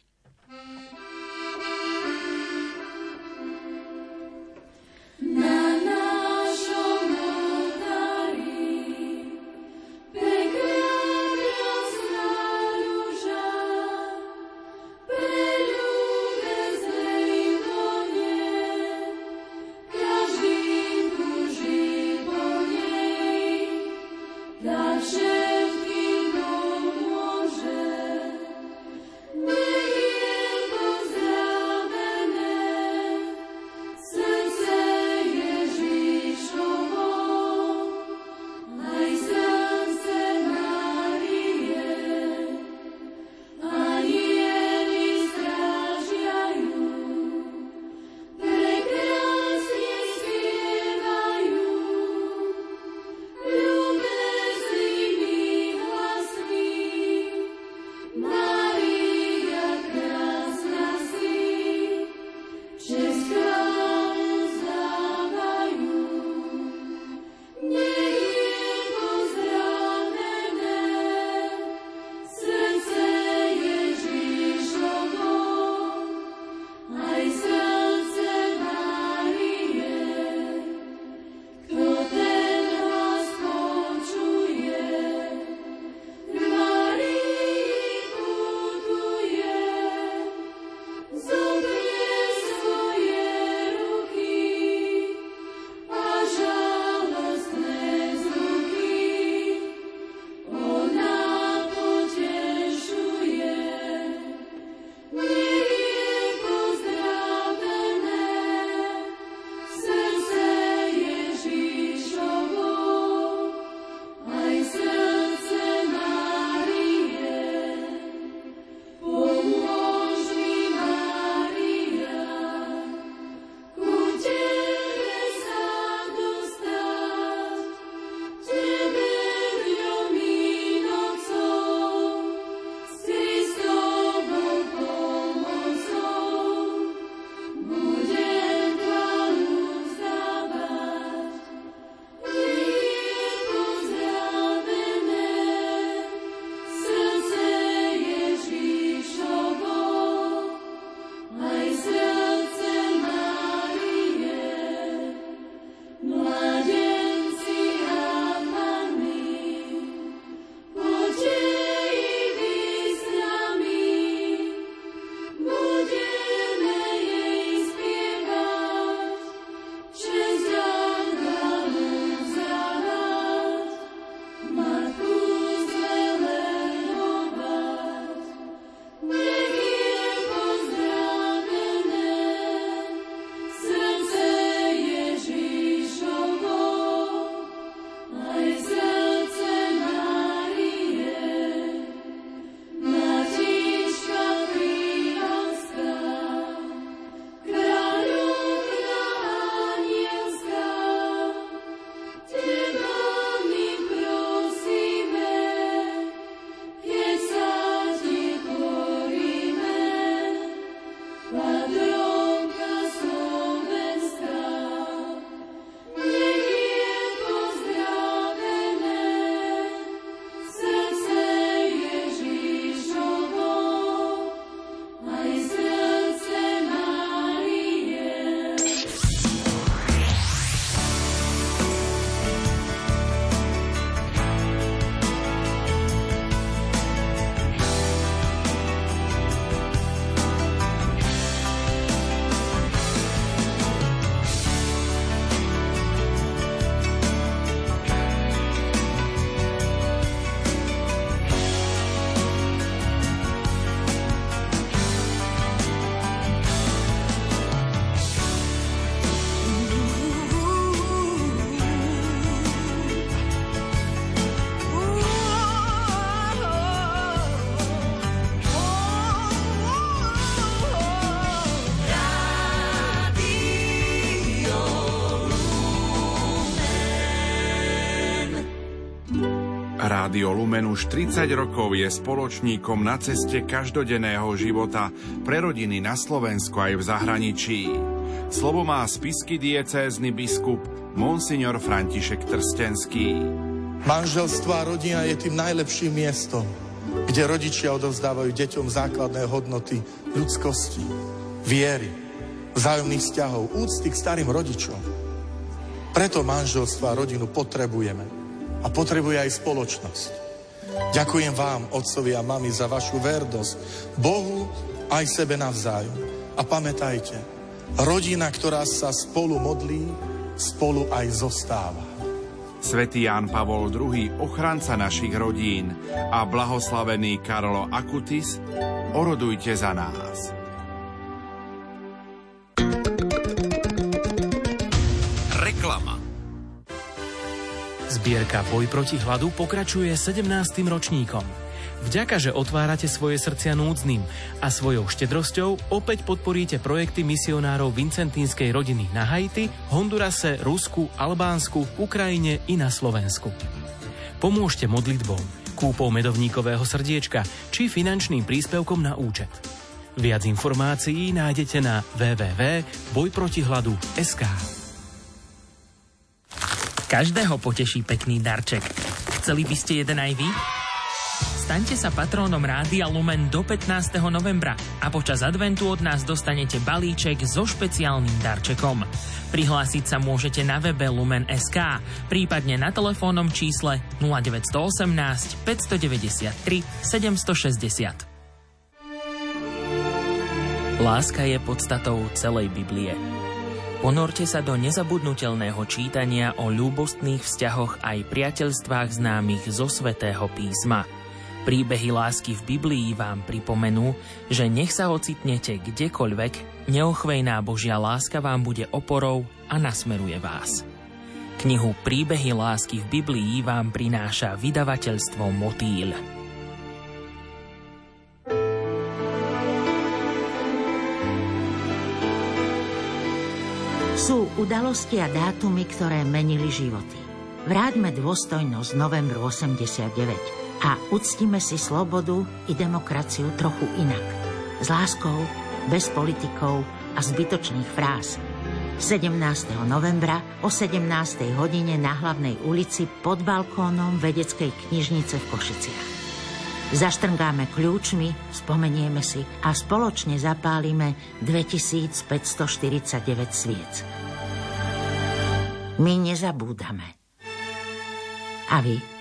Rádio Lumen už 30 rokov je spoločníkom na ceste každodenného života pre rodiny na Slovensku aj v zahraničí. Slovo má spisky diecézny biskup Monsignor František Trstenský. Manželstvo a rodina je tým najlepším miestom, kde rodičia odovzdávajú deťom základné hodnoty ľudskosti, viery, vzájomných vzťahov, úcty k starým rodičom. Preto manželstvo a rodinu potrebujeme a potrebuje aj spoločnosť. Ďakujem vám, otcovi a mami, za vašu verdosť Bohu aj sebe navzájom. A pamätajte, rodina, ktorá sa spolu modlí, spolu aj zostáva. Svetý Ján Pavol II, ochranca našich rodín a blahoslavený Karlo Akutis, orodujte za nás. Zbierka Boj proti hladu pokračuje 17. ročníkom. Vďaka, že otvárate svoje srdcia núdznym a svojou štedrosťou opäť podporíte projekty misionárov Vincentínskej rodiny na Haiti, Hondurase, Rusku, Albánsku, Ukrajine i na Slovensku. Pomôžte modlitbou, kúpou medovníkového srdiečka či finančným príspevkom na účet. Viac informácií nájdete na www.bojprotihľadu.sk. Každého poteší pekný darček. Chceli by ste jeden aj vy? Staňte sa patrónom Rádia Lumen do 15. novembra a počas adventu od nás dostanete balíček so špeciálnym darčekom. Prihlásiť sa môžete na webe Lumen.sk, prípadne na telefónnom čísle 0918 593 760. Láska je podstatou celej Biblie. Ponorte sa do nezabudnutelného čítania o ľúbostných vzťahoch aj priateľstvách známych zo svätého písma. Príbehy lásky v Biblii vám pripomenú, že nech sa ocitnete kdekoľvek, neochvejná Božia láska vám bude oporou a nasmeruje vás. Knihu Príbehy lásky v Biblii vám prináša vydavateľstvo Motýl. Sú udalosti a dátumy, ktoré menili životy. Vráťme dôstojnosť novembru 89 a uctime si slobodu i demokraciu trochu inak. S láskou, bez politikov a zbytočných fráz. 17. novembra o 17. hodine na hlavnej ulici pod balkónom vedeckej knižnice v Košiciach. Zaštrngáme kľúčmi, spomenieme si a spoločne zapálime 2549 sviec. My nezabúdame. A vy?